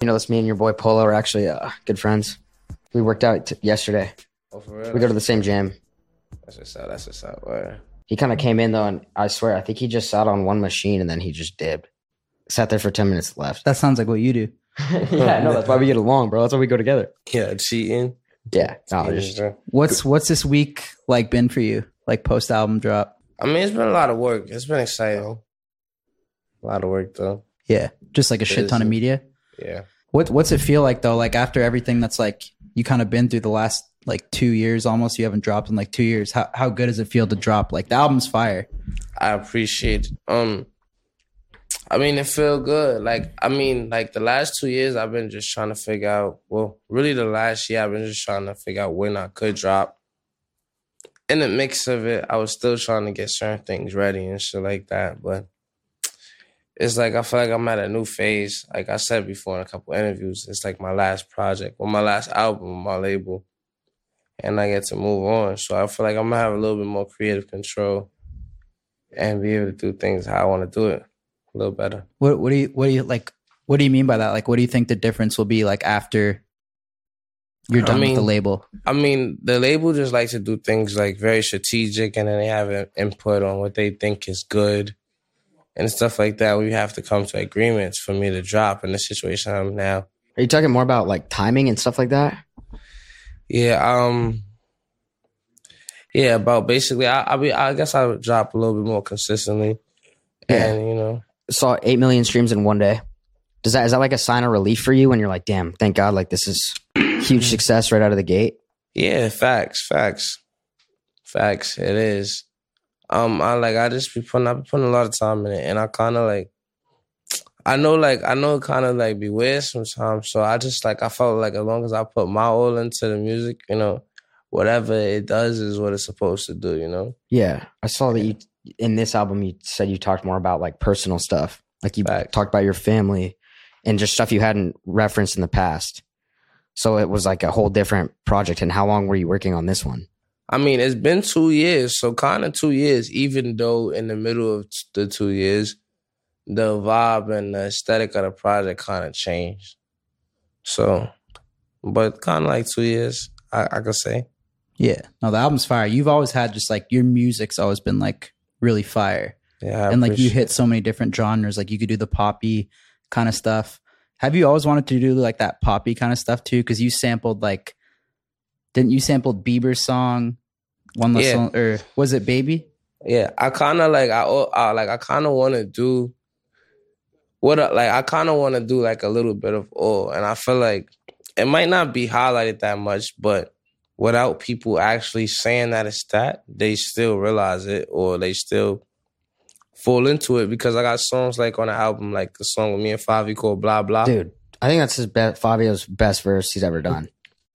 You know, this me and your boy Polo are actually uh, good friends. We worked out t- yesterday. Oh, for real? We go to the same gym. That's what's up. That's what's up. Word. He kind of came in though, and I swear, I think he just sat on one machine and then he just dipped. Sat there for ten minutes left. That sounds like what you do. yeah, no, that's why we get along, bro. That's why we go together. Yeah, cheating. Yeah, no, just, What's what's this week like been for you? Like post album drop? I mean, it's been a lot of work. It's been exciting. A lot of work though. Yeah, just like a shit ton of media. Yeah. What what's it feel like though? Like after everything that's like you kind of been through the last like two years almost, you haven't dropped in like two years. How how good does it feel to drop? Like the album's fire. I appreciate. Um, I mean, it feel good. Like, I mean, like the last two years, I've been just trying to figure out. Well, really, the last year, I've been just trying to figure out when I could drop. In the mix of it, I was still trying to get certain things ready and shit like that. But it's like I feel like I'm at a new phase. Like I said before in a couple interviews, it's like my last project, or my last album, my label, and I get to move on. So I feel like I'm gonna have a little bit more creative control and be able to do things how I want to do it a little better. What what do you what do you like? What do you mean by that? Like, what do you think the difference will be like after you're I done with the label? I mean, the label just likes to do things like very strategic, and then they have an input on what they think is good and stuff like that. We have to come to agreements for me to drop in the situation I'm now. are you talking more about like timing and stuff like that? Yeah, um, yeah, about basically, I, I be, I guess I would drop a little bit more consistently, Yeah. and you know, Saw eight million streams in one day. Does that is that like a sign of relief for you when you're like, damn, thank God, like this is huge success right out of the gate? Yeah, facts, facts, facts. It is. Um, I like I just be putting I be putting a lot of time in it, and I kind of like. I know, like I know, it kind of like be weird sometimes. So I just like I felt like as long as I put my all into the music, you know, whatever it does is what it's supposed to do. You know. Yeah, I saw that you in this album. You said you talked more about like personal stuff, like you Facts. talked about your family and just stuff you hadn't referenced in the past. So it was like a whole different project. And how long were you working on this one? I mean, it's been two years, so kind of two years. Even though in the middle of the two years, the vibe and the aesthetic of the project kind of changed. So, but kind of like two years, I, I could say. Yeah, no, the album's fire. You've always had just like your music's always been like really fire, Yeah, I and like you hit so many different genres. Like you could do the poppy kind of stuff. Have you always wanted to do like that poppy kind of stuff too? Because you sampled like, didn't you sample Bieber's song? One less Yeah. song, or was it Baby? Yeah, I kind of like I, I like I kind of want to do what I- like I kind of want to do like a little bit of all, and I feel like it might not be highlighted that much, but without people actually saying that it's that, they still realize it or they still fall into it because I got songs like on the album, like the song with me and Favi called "Blah Blah." Dude, I think that's his best, Fivio's best verse he's ever done.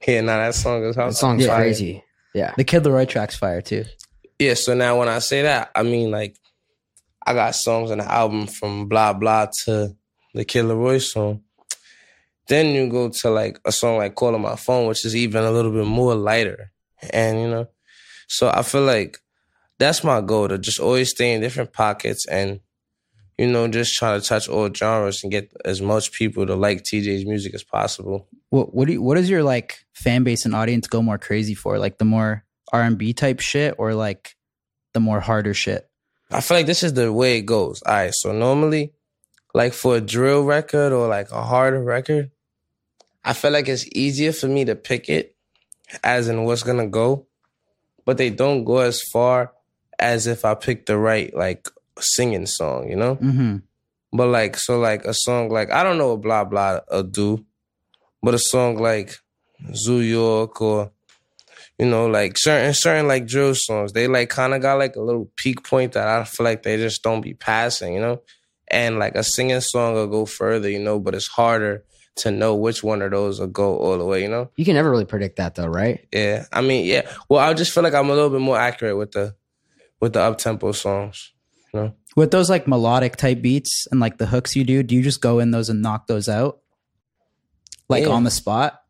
Yeah, now that song is how That song's Yeah. crazy. Yeah. The Kid LAROI track's fire too. Yeah, so now when I say that, I mean like I got songs on the album from blah blah to the Kid LAROI song. Then you go to like a song like Call on My Phone, which is even a little bit more lighter. And you know, so I feel like that's my goal to just always stay in different pockets and you know, just try to touch all genres and get as much people to like TJ's music as possible. What what do you, what does your like fan base and audience go more crazy for? Like the more R and B type shit, or like the more harder shit? I feel like this is the way it goes. All right, so normally, like for a drill record or like a harder record, I feel like it's easier for me to pick it as in what's gonna go, but they don't go as far as if I pick the right like singing song, you know? Mm-hmm. But like, so like a song like I don't know what blah blah will do, but a song like Zoo York or you know like certain certain like drill songs, they like kind of got like a little peak point that I feel like they just don't be passing, you know. And like a singing song will go further, you know, but it's harder to know which one of those will go all the way, you know. You can never really predict that though, right? Yeah, I mean, yeah. Well, I just feel like I'm a little bit more accurate with the with the up tempo songs, you know. With those like melodic type beats and like the hooks you do, do you just go in those and knock those out? Like Yeah. on the spot?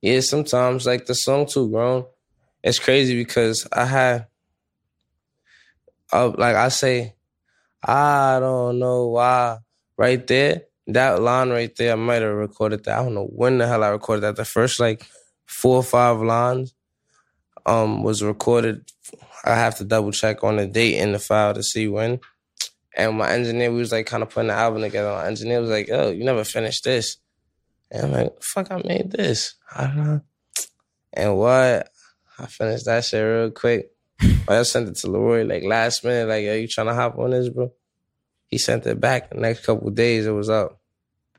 Yeah, sometimes like the song Too Grown, it's crazy because I had uh, like I say, I don't know why right there. that line right there, I might have recorded that. I don't know when the hell I recorded that. The first like four or five lines um was recorded. I have to double check on the date in the file to see when. And my engineer, we was like kind of putting the album together. My engineer was like, "Oh, you never finished this." And I'm like, "Fuck, I made this." I don't know. And what? I finished that shit real quick. I sent it to LAROI like last minute, like, "Are you trying to hop on this, bro?" He sent it back. The next couple days, it was up.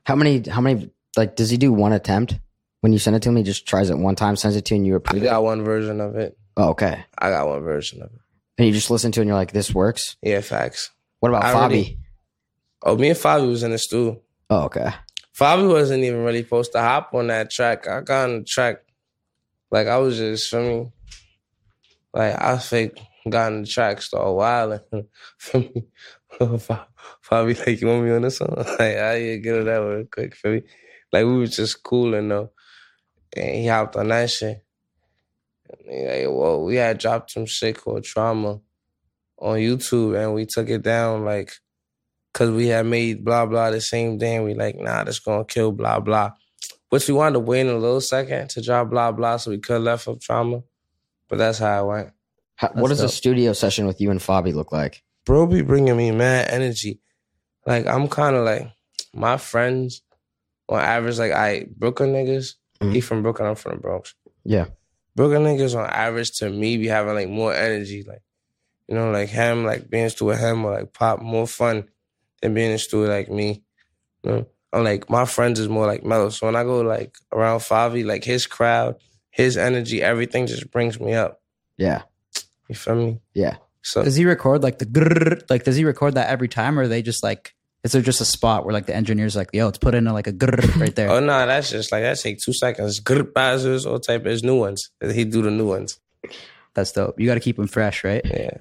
How many? How many? Like, does he do one attempt when you send it to him? He just tries it one time, sends it to you, and you approve it. got one version of it. Oh, okay. I got one version of it. And you just listen to it, and you're like, "This works." Yeah, facts. What about I Fabi? already- Oh, me and Fabi was in the stew. Oh, okay. Fabi wasn't even really supposed to hop on that track. I got on the track like I was just for me. Like I fake got on the track, started wilding. for me. Fabi like, you want me on this song? Like, I yeah, get it that real quick for me. Like we was just cooling though. And he hopped on that shit. Like, whoa, we had dropped some shit called Trauma on YouTube and we took it down like cause we had made blah blah the same thing. we like, nah, that's gonna kill blah blah. Which we wanted to wait a little second to drop blah blah so we could left up trauma. But that's how it went. How, what does a studio session with you and Fabi look like? Bro be bringing me mad energy. Like I'm kinda like my friends on average, like I Brooklyn niggas, Mhm. he from Brooklyn, I'm from the Bronx. Yeah. Brooklyn niggas on average to me be having like more energy, like you know, like him, like being studio with him or like pop more fun than being a the studio like me. You know, I'm like my friends is more like mellow. So when I go like around Favi, like his crowd, his energy, everything just brings me up. Yeah. You feel me? Yeah. So Does he record like the grrr, like does he record that every time or are they just like is there just a spot where like the engineer's like, yo, let's put in a, like a grrr right there? oh no, that's just like that take two seconds. Good buzzers, all type of new ones. He do the new ones. That's dope. You got to keep them fresh, right? Yeah.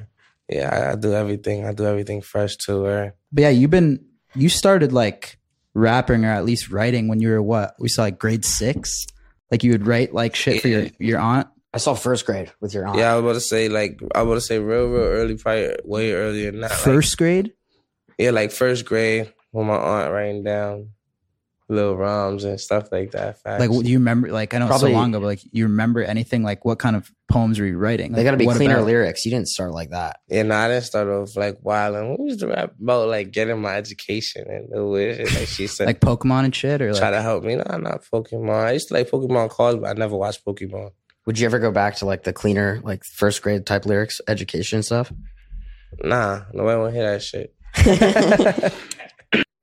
Yeah, I, I do everything. I do everything fresh too. Right? But yeah, you've been you started like rapping or at least writing when you were what? We saw like grade six. Like you would write like shit for your your aunt. I saw first grade with your aunt. Yeah, I was about to say like I was about to say real, real early, probably way earlier than that. Like, First grade. yeah, like first grade with my aunt writing down little rhymes and stuff like that. Facts. Like, do you remember? Like, I know Probably- it's so long ago, but like, you remember anything? Like, what kind of poems were you writing? They got to be cleaner about? lyrics. You didn't start like that. yeah, no, I didn't start off like wilding. We used to rap about like getting my education and the way shit, like she said. Like Pokemon and shit, or Try to help me. Nah, not Pokemon. I used to like Pokemon cards, but I never watched Pokemon. Would you ever go back to like the cleaner, like first grade type lyrics, education stuff? Nah, nobody want to hear that shit.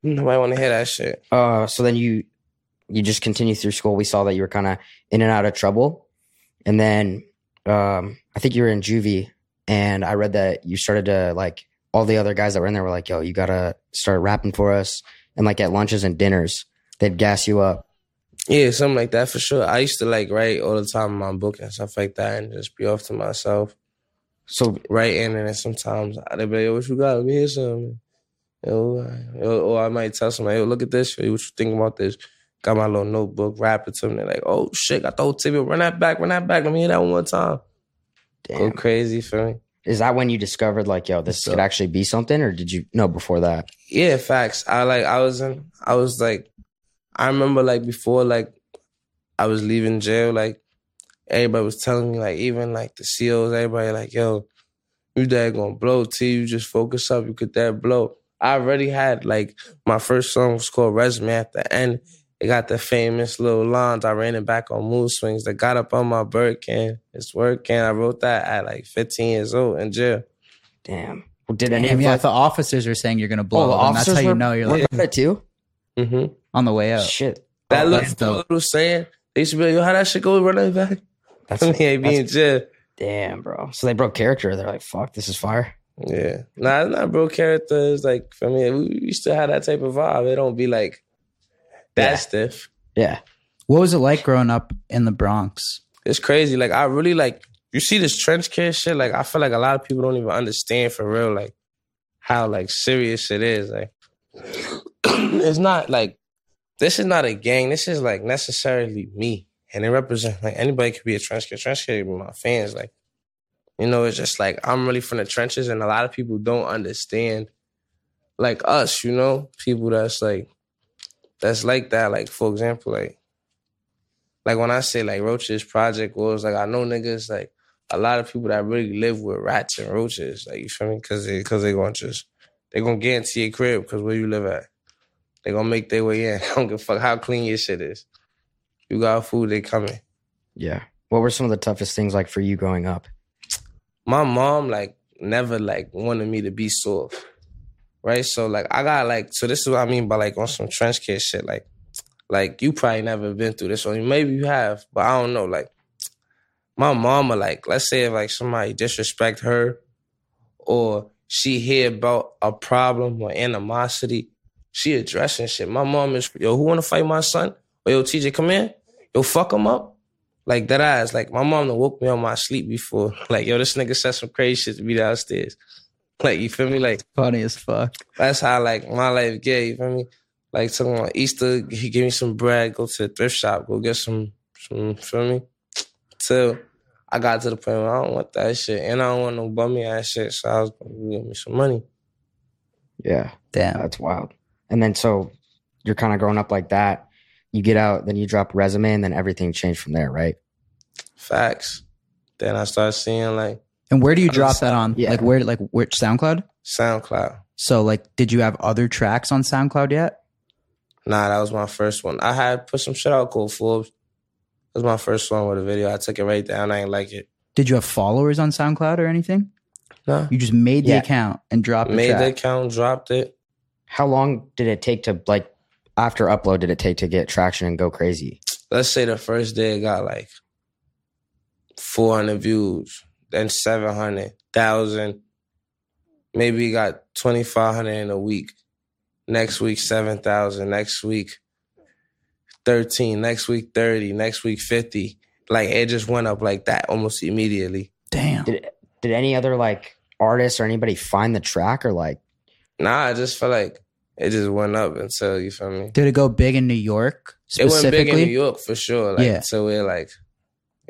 Nobody want to hear that shit. Uh, so then you you just continue through school. We saw that you were kind of in and out of trouble, and then um, I think you were in juvie, and I read that you started to like all the other guys that were in there were like, "Yo, you gotta start rapping for us," and like at lunches and dinners, they'd gas you up. Yeah, something like that for sure. I used to like write all the time in my book and stuff like that, and just be off to myself So writing. And then sometimes I'd be like, "Yo, what you got? Let me hear something." Yo, or I might tell somebody, "Yo, look at this. What you think about this?" Got my little notebook, rap it to them. They're like, "Oh shit, got the whole TV. Run that back, run that back. Let me hear that one more time." Go damn, crazy for me. is that when you discovered like, "Yo, this So- could actually be something," or did you know before that? Yeah, facts. I like I was in I was like I remember like before like I was leaving jail, like everybody was telling me, like even like the COs, everybody like, yo, you dad gonna blow T, you just focus up, you could that blow. I already had like my first song was called Resume at the end. It got the famous little lines. I ran it back on mood swings that got up on my bird can. It's working. I wrote that at like 15 years old in jail. Damn. Well, did any Damn, of yeah, like, the officers are saying you're gonna blow, oh, the them, that's officers how you know you're like that it too? hmm on the way out. Shit, That Oh, little, that's dope. little saying, they used to be like, yo, how that shit go? Run that back. that's I mean, I be in jail. damn, bro. So they broke character. They're like, "Fuck, this is fire." Yeah. Nah, it's not bro character. It's like, I mean, we, we still have that type of vibe. It don't be like that Yeah. stiff. Yeah, What was it like growing up in the Bronx? It's crazy. Like, I really like, you see this trench kid shit. Like, I feel like a lot of people don't even understand for real, like, how, like, serious it is. Like, it's not like, this is not a gang. This is, like, necessarily me. And it represents, like, anybody could be a trench kid. Trench kid could be my fans. Like, you know, it's just like, I'm really from the trenches, and a lot of people don't understand, like, us, you know, people that's, like, that's like that. Like for example, like like when I say like roaches project was like I know niggas like a lot of people that really live with rats and roaches. Like you feel me? Because they because they gonna just they gonna get into your crib because where you live at. They gonna make their way in. I don't give a fuck how clean your shit is. You got food, they coming. Yeah. What were some of the toughest things like for you growing up? My mom like never like wanted me to be soft. Right? So like I got like so this is what I mean by like on some trench kid shit. Like like you probably never been through this, or maybe you have, but I don't know. Like my mama, like let's say if like somebody disrespect her, or she hear about a problem or animosity, she addressing shit. My mom is yo, who wanna fight my son? Or yo, TJ, come in. Yo, fuck him up. Like that ass. Like my mom done woke me on my sleep before. Like, yo, this nigga said some crazy shit to me downstairs. Like, you feel me? Like Funny as fuck. that's how like my life get, you feel me? Like talking about Easter, he gave me some bread, go to the thrift shop, go get some some feel me? Till I got to the point where I don't want that shit. And I don't want no bummy ass shit. So I was gonna give me some money. Yeah. Damn. That's wild. And then so you're kind of growing up like that. You get out, then you drop resume, and then everything changed from there, right? Facts. Then I started seeing like And where do you I drop that on? yeah. Like where? Like which SoundCloud? SoundCloud. So like, did you have other tracks on SoundCloud yet? Nah, that was my first one. I had put some shit out called Forbes. That was my first one with a video. I took it right down. I ain't like it. Did you have followers on SoundCloud or anything? Nah. You just made the Yeah. account and dropped Made the track. account, dropped it. How long did it take to like after upload? Did it take to get traction and go crazy? let's say the first day it got like 400 views, then 700, 1,000. Maybe it got 2,500 in a week. Next week, 7,000. Next week, 13. Next week, 30. Next week, 50. Like it just went up like that almost immediately. Damn. Did did any other like artists or anybody find the track or like? Nah, I just felt like it just went up until, you feel me? Did it go big in New York It went big in New York for sure. Like, Yeah. so we're like,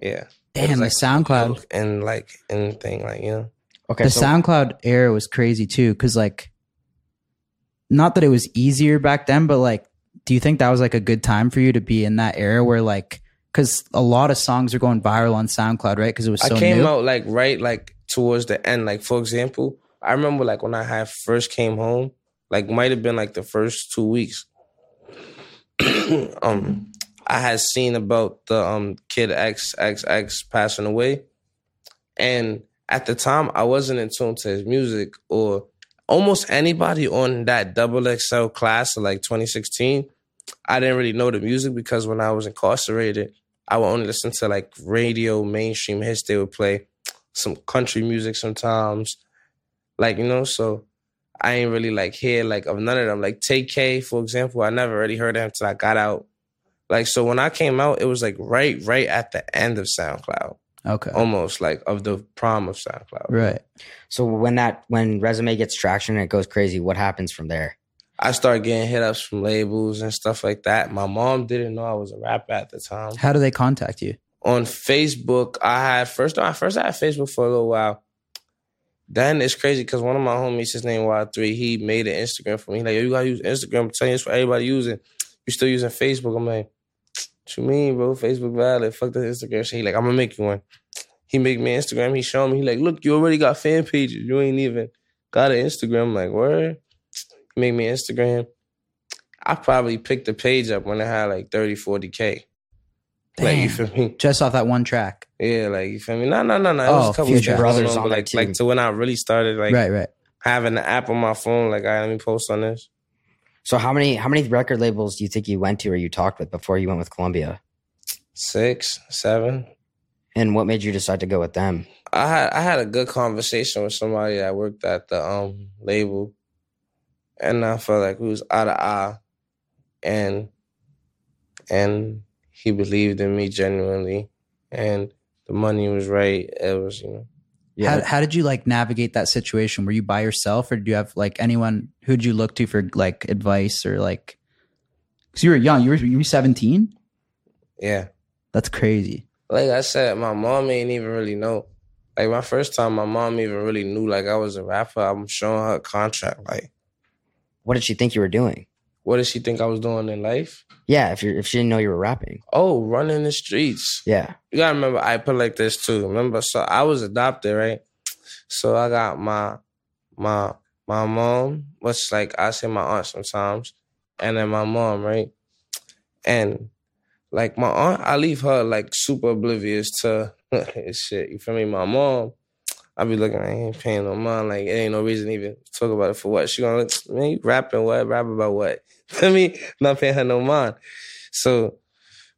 yeah. It Damn, the like SoundCloud. And like anything, like, you know. Okay, the so SoundCloud era was crazy too, because like, not that it was easier back then, but like, do you think that was like a good time for you to be in that era where like, because a lot of songs are going viral on SoundCloud, right? Because it was so I came new. out like right like towards the end. Like for example, I remember like when I had first came home, like might have been like the first two weeks. um, I had seen about the um kid X X X passing away, and at the time I wasn't in tune to his music or almost anybody on that double XL class of like 2016. I didn't really know the music because when I was incarcerated, I would only listen to like radio, mainstream hits they would play, some country music sometimes. Like, you know, so I ain't really like hear like of none of them. Like Tay-K, for example, I never really heard of him till I got out. Like so when I came out, it was like right, right at the end of SoundCloud. Okay. Almost like of the prom of SoundCloud. right. so when that when resume gets traction and it goes crazy, what happens from there? I started getting hit ups from labels and stuff like that. My mom didn't know I was a rapper at the time. How do they contact you? on Facebook, I had first I first I had Facebook for a little while. Then it's crazy because one of my homies, his name Y3, he made an Instagram for me. He like, yo, you gotta use Instagram. I'm telling you, it's for everybody using. You still using Facebook? I'm like, what you mean, bro? Facebook valid. Fuck the Instagram shit. He like, I'm gonna make you one. He make me Instagram. He showed me. He like, look, you already got fan pages. You ain't even got an Instagram. I'm like, where? He made me Instagram. I probably picked the page up when it had like 30, 40K. Like, you feel me? Just off that one track. Yeah, like you feel me? No, no, no, no. It Oh, was a couple Future tracks Brothers on but like like to when I really started like right, right. having the app on my phone. Like, all right, let me post on this. So how many how many record labels do you think you went to or you talked with before you went with Columbia? Six, seven. And what made you decide to go with them? I had I had a good conversation with somebody that worked at the um label, and I felt like we was out of eye, and and he believed in me genuinely, and the money was right. It was you know How, how did you like navigate that situation? Were you by yourself, or did you have like anyone? Who'd you look to for like advice or like? Because you were young. You were you were seventeen. yeah. That's crazy. like I said, my mom ain't even really know. Like my first time, my mom even really knew like I was a rapper. I'm showing her a contract. Like What did she think you were doing? What did she think I was doing in life? Yeah, if you if she didn't know you were rapping. Oh, running the streets. Yeah. You gotta remember, I put like this too. Remember, so I was adopted, right? So I got my my my mom, which like I say my aunt sometimes, and then my mom, right? And like my aunt, I leave her like super oblivious to shit. You feel me? My mom, I be looking, I ain't paying no mind. Like it ain't no reason to even talk about it for what. She gonna look, man, you rapping what? Rap about what? For me, not paying her no mind. So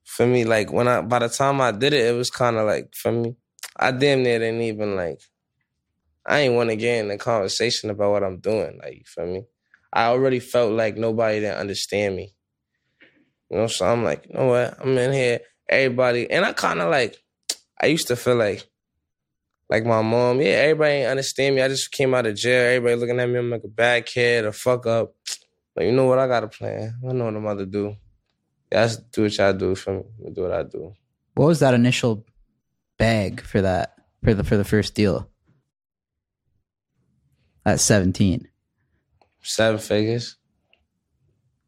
for me, like when I by the time I did it, it was kind of like for me, I damn near didn't even like. I ain't want to get in a conversation about what I'm doing. Like you feel me? I already felt like nobody didn't understand me. You know, so I'm like, you know what? I'm in here, everybody, and I kind of like. I used to feel like, like my mom, yeah, everybody ain't understand me. I just came out of jail. Everybody looking at me, I'm like a bad kid, a fuck up. But you know what? I got a plan. I know what I'm about to do. Yeah, I do what y'all do for me. Do what I do. What was that initial bag for that for the for the first deal? At seventeen. Seven figures.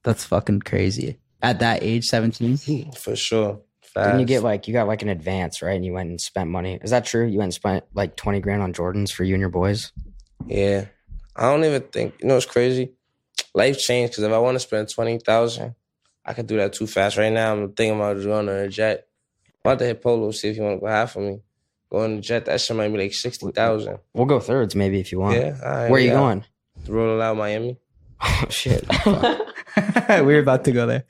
That's fucking crazy. At that age, seventeen. For sure. Didn't you get like you got like an advance, right? And you went and spent money. Is that true? You went and spent like twenty grand on Jordans for you and your boys? Yeah. I don't even think, you know what's crazy? Life changed because if I want to spend 20000 I could do that too fast. Right now, I'm thinking about going on a jet. I'm about to hit Polo, see if you want to go half of me. Go on the jet, that shit might be like 60000 We'll go thirds maybe if you want. Yeah. all right, Where are you yeah. going? Rolling out Miami. Oh shit. we were about to go there.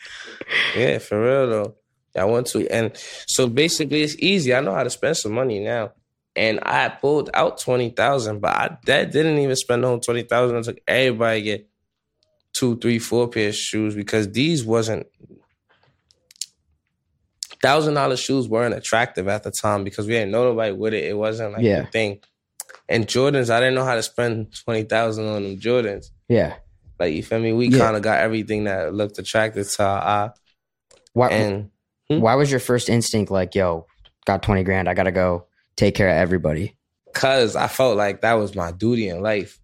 Yeah, for real though. I want to. And so basically it's easy. I know how to spend some money now. And I pulled out twenty thousand, but I that didn't even spend the whole twenty thousand. I took everybody get two, three, four pair of shoes because these wasn't thousand dollar shoes weren't attractive at the time because we didn't know nobody with it. It wasn't like Yeah. the thing. And Jordans, I didn't know how to spend twenty thousand on them Jordans. yeah. Like you feel me? We Yeah. kind of got everything that looked attractive to our eye. Why And Hmm? why was your first instinct like, yo, got twenty grand, I gotta go take care of everybody? Cause I felt like that was my duty in life.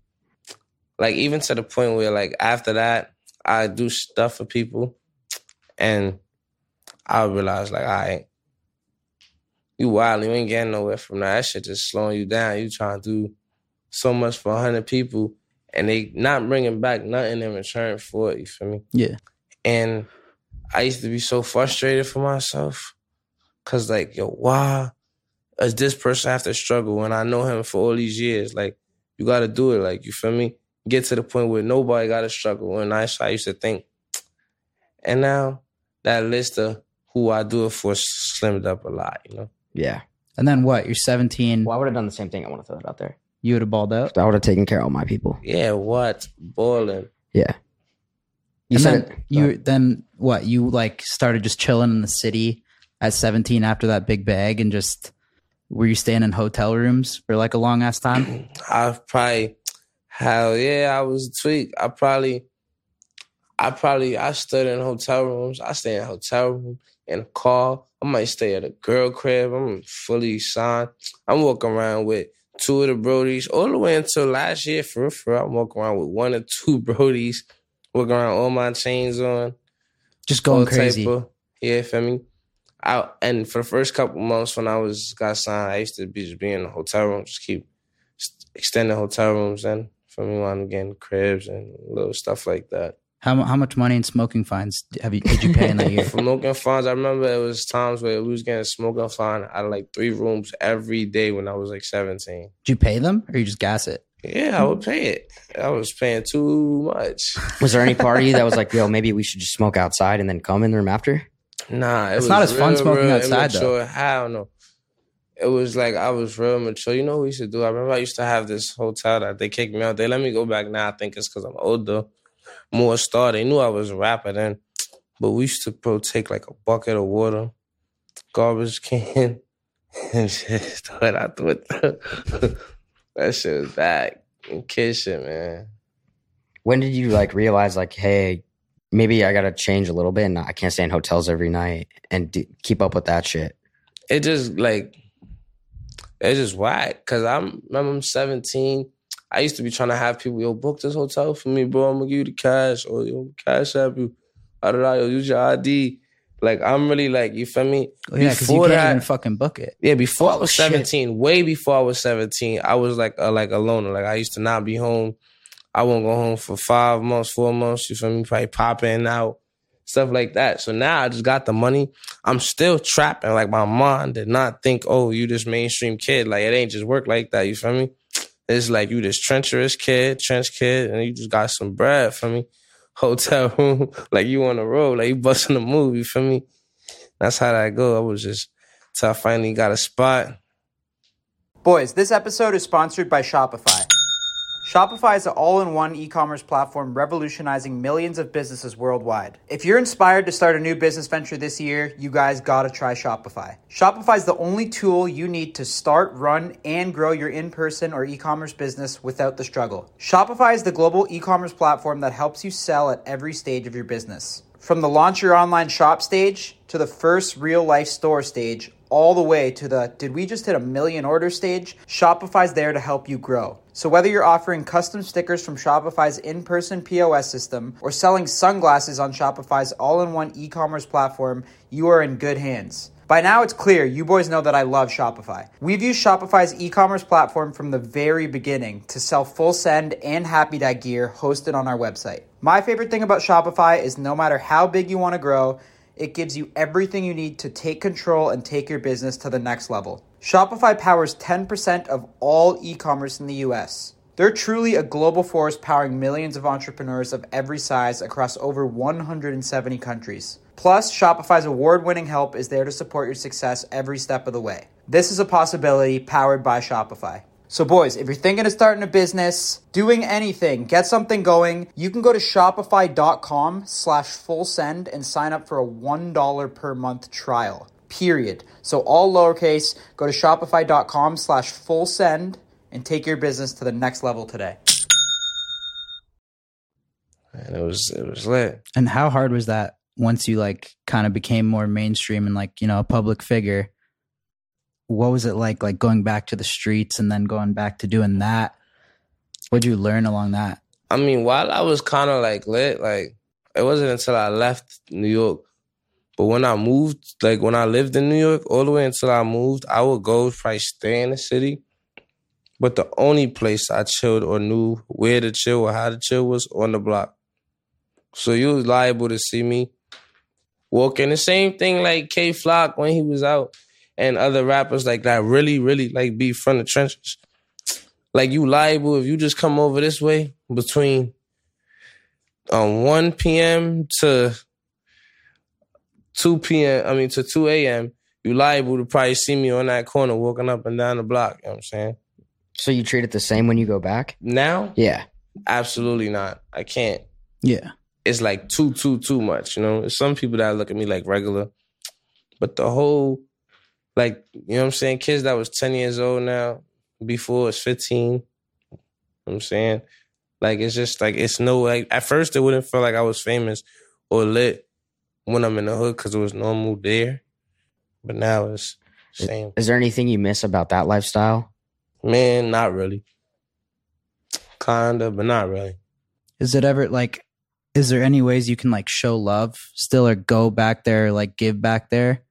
Like even to the point where like after that, I do stuff for people and I realized like, all right, you wild, you ain't getting nowhere from that. That shit just slowing you down. You trying to do so much for hundred people and they not bringing back nothing in return for it, you feel me? Yeah. And I used to be so frustrated for myself. Cause like, yo, why does this person have to struggle when I know him for all these years? Like, you gotta do it. Like, you feel me? Get to the point where nobody gotta struggle. And that's how I used to think. And now that list of who I do it for slimmed up a lot, you know? Yeah. And then what? You're 17. Well, I would have done the same thing. I want to throw that out there. You would have balled out. I would have taken care of all my people. Yeah, what? Balling. Yeah. You and said then it. you then what? You like started just chilling in the city at 17 after that big bag and just were you staying in hotel rooms for like a long ass time? I probably, hell yeah, I was a tweak. I probably, I probably, I stood in hotel rooms. I stay in hotel room, in a car. I might stay at a girl crib. I'm fully signed. I'm walking around with two of the Brodies all the way until last year. For real, for real, I'm walking around with one or two Brodies, walking around all my chains on. Just going crazy. of- yeah, feel me? I, and for the first couple months when I was got signed, I used to be just be in the hotel room, just keep extending hotel rooms and for me when I'm getting cribs and little stuff like that. How how much money in smoking fines have you did you pay in that year? For smoking fines, I remember it was times where we was getting smoking fine out of like three rooms every day when I was like 17. Did you pay them or you just gas it? Yeah, I would pay it. I was paying too much. Was there any party that was like, yo, maybe we should just smoke outside and then come in the room after? Nah, it It's was not as fun smoking real outside, though. I don't know. It was like I was real mature. You know what we used to do? I remember I used to have this hotel that they kicked me out. They let me go back now. I think it's because I'm older, more star. They knew I was a rapper then. But we used to bro take like a bucket of water, garbage can, and just throw it out the window. that shit was bad. And kid shit, man. When did you like realize like, hey, maybe I gotta change a little bit and I can't stay in hotels every night and do, keep up with that shit? it just like it's just whack. Cause I'm remember I'm 17. I used to be trying to have people, yo, book this hotel for me, bro. I'm gonna give you the cash or yo, cash app you. I don't know, yo, use your ID. Like I'm really like, you feel me? Oh, yeah, because you Before can't that- even fucking book it. Yeah, before I was oh, shit. 17, way before I was 17, I was like a, like a loner. Like I used to not be home. I won't go home for five months, four months. You feel me? Probably popping out, stuff like that. So now I just got the money. I'm still trapping. Like my mom did not think, oh, you this mainstream kid. Like it ain't just work like that. You feel me? It's like you this treacherous kid, trench kid, and you just got some bread for me. Hotel room, like you on the road, like you busting a move. You feel me? That's how that go. I was just till I finally got a spot. Boys, this episode is sponsored by Shopify. Shopify is an all in one e commerce platform revolutionizing millions of businesses worldwide. If you're inspired to start a new business venture this year, you guys gotta try Shopify. Shopify is the only tool you need to start, run, and grow your in person or e commerce business without the struggle. Shopify is the global e commerce platform that helps you sell at every stage of your business. From the launch your online shop stage to the first real life store stage, all the way to the did we just hit a million order stage? Shopify's there to help you grow. So whether you're offering custom stickers from Shopify's in-person POS system or selling sunglasses on Shopify's all-in-one e-commerce platform, you are in good hands. By now it's clear you boys know that I love Shopify. We've used Shopify's e-commerce platform from the very beginning to sell full send and happy dad gear hosted on our website. My favorite thing about Shopify is no matter how big you want to grow, it gives you everything you need to take control and take your business to the next level. Shopify powers 10% of all e commerce in the US. They're truly a global force powering millions of entrepreneurs of every size across over 170 countries. Plus, Shopify's award winning help is there to support your success every step of the way. This is a possibility powered by Shopify. So, boys, if you're thinking of starting a business, doing anything, get something going, you can go to shopify.com slash full send and sign up for a $1 per month trial. Period. So all lowercase, go to shopify.com slash full send and take your business to the next level today. And it was it was lit. And how hard was that once you like kind of became more mainstream and like, you know, a public figure? What was it like like going back to the streets and then going back to doing that? What'd you learn along that? I mean, while I was kind of like lit, like it wasn't until I left New York. But when I moved, like when I lived in New York, all the way until I moved, I would go probably stay in the city. But the only place I chilled or knew where to chill or how to chill was on the block. So you was liable to see me walking the same thing like Kay Flock when he was out and other rappers like that really, really like be from the trenches. Like you liable if you just come over this way between um 1 p.m. to 2 p.m. I mean to 2 a.m. You liable to probably see me on that corner walking up and down the block. You know what I'm saying? So you treat it the same when you go back? Now, Yeah. absolutely not. I can't. Yeah. It's like too, too, too much. You know, There's some people that look at me like regular, but the whole, like, you know what I'm saying? Kids that was 10 years old now, before it's 15. You know what I'm saying? Like, it's just like, it's no, like, at first it wouldn't feel like I was famous or lit when I'm in the hood because it was normal there. But now it's same. Is there anything you miss about that lifestyle? Man, not really. Kinda, but not really. Is it ever like is there any ways you can like show love still or go back there like give back there?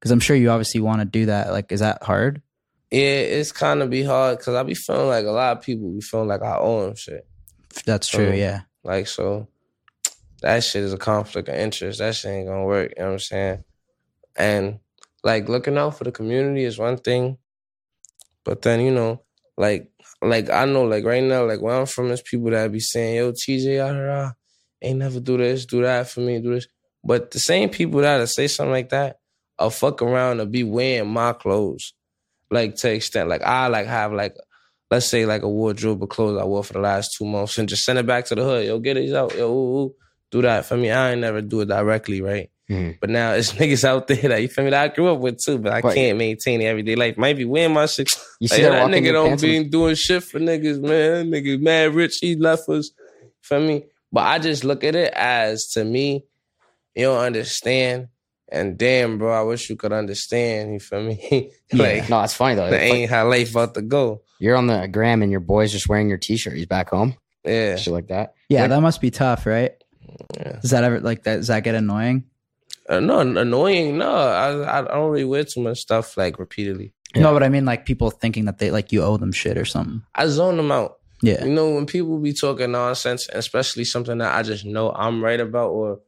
Cuz I'm sure you obviously want to do that. Like is that hard? Yeah, it's kind of be hard because I be feeling like a lot of people be feeling like I owe them shit. That's true, Oh. yeah. Like, so that shit is a conflict of interest. That shit ain't gonna work. You know what I'm saying? And like looking out for the community is one thing, but then you know, like, like I know, like right now, like where I'm from, there's people that be saying, "Yo, TJ, ah, ah, ain't never do this, do that for me, do this." But the same people that say something like that, I'll fuck around and be wearing my clothes, like to extent, like I like have like let's say like a wardrobe of clothes I wore for the last two months and just send it back to the hood. Yo, get these out. Yo, ooh, ooh. Do that for me. I ain't never do it directly, right? Mhm. But now it's niggas out there that you feel me that I grew up with too, but I Right. can't maintain it everyday life. Might be wearing my shit. You Like, see yo, that that walking nigga don't pants be with- doing shit for niggas, man. That nigga mad rich, he left us. For me. But I just look at it as to me, you don't understand. And damn, bro, I wish you could understand. You feel me? like No, it's funny though. that ain't how life about to go. you're on the gram and your boy's just wearing your t-shirt. He's back home. Yeah. Shit like that. Yeah, Like- that must be tough, right? Does that ever like that? Does that get annoying? Uh, no, annoying. No, I I don't really wear too much stuff like repeatedly. Yeah. No, but I mean like people thinking that they like you owe them shit or something. I zone them out. Yeah. You know, when people be talking nonsense, especially something that I just know I'm right about, or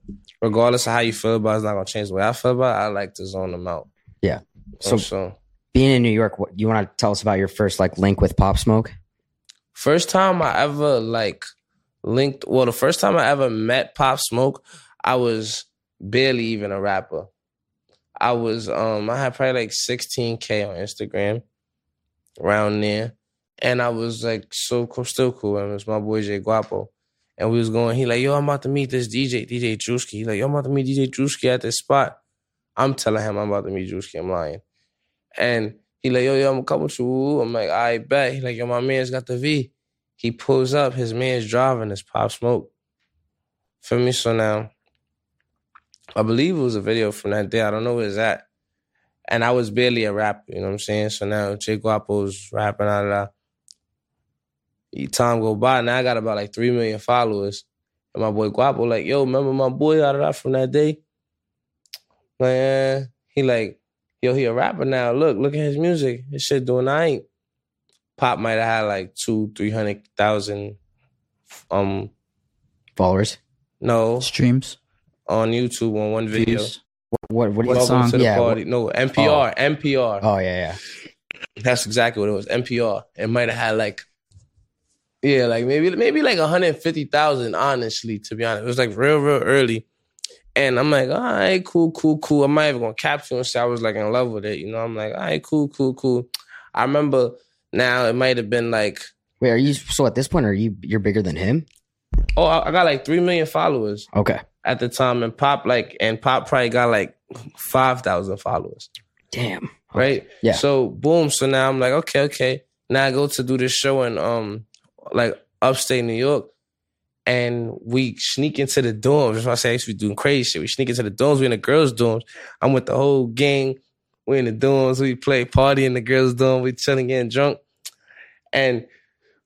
regardless of how you feel about, it, it's not gonna change the way I feel about. It, I like to zone them out. Yeah. So, So- so Being in New York, what you want to tell us about your first like link with Pop Smoke? first time I ever like linked. Well, the first time I ever met Pop Smoke, I was barely even a rapper. I was um I had probably like 16k on Instagram, around there, and I was like so cool, still cool. And it was my boy Jay Gwuapo, and we was going. He like, yo, I'm about to meet this DJ, DJ Drewski. He like, yo, I'm about to meet DJ Drewski at this spot. I'm telling him I'm about to meet Drewski. I'm lying, and he like, yo, yo, I'm coming to you. I'm like, I bet. He like, yo, my man's got the V. He pulls up, his man's driving, it's Pop Smoke. For me, so now, I believe it was a video from that day. I don't know where it's at. And I was barely a rapper, you know what I'm saying? So now Jay Gwuapo's rapping out of that. Time go by, now I got about like 3 million followers. And my boy Gwuapo like, yo, remember my boy out of that from that day? Man, he like, yo, he a rapper now. Look, look at his music. His shit doing I ain't. Pop might have had like two, three hundred thousand um Followers? no Streams. on YouTube on one video. Views. What? What do? What song? to the Yeah, party. No, MPR. MPR. Oh yeah, yeah. That's exactly what it was. MPR. It might have had like Yeah, like maybe maybe like 150,000, honestly, to be honest. It was like real, real early. And I'm like, all right, cool, cool, cool. I'm not even gonna capture and say I was like in love with it. You know, I'm like, all right, cool, cool, cool. I remember now it might have been like, Wait, are you so at this point? Are you you're bigger than him? oh, I I got like three million followers Okay, at the time, and Pop like and Pop probably got like five thousand followers. damn. right? Yeah. So boom. So now I'm like, okay, okay. Now I go to do this show in um like upstate New York. And we sneak into the dorms. That's why I say I used to be doing crazy shit. We sneak into the dorms. We in the girls' dorms. I'm with the whole gang. We in the dorms. We play party in the girls' dorm. We chilling, getting drunk. And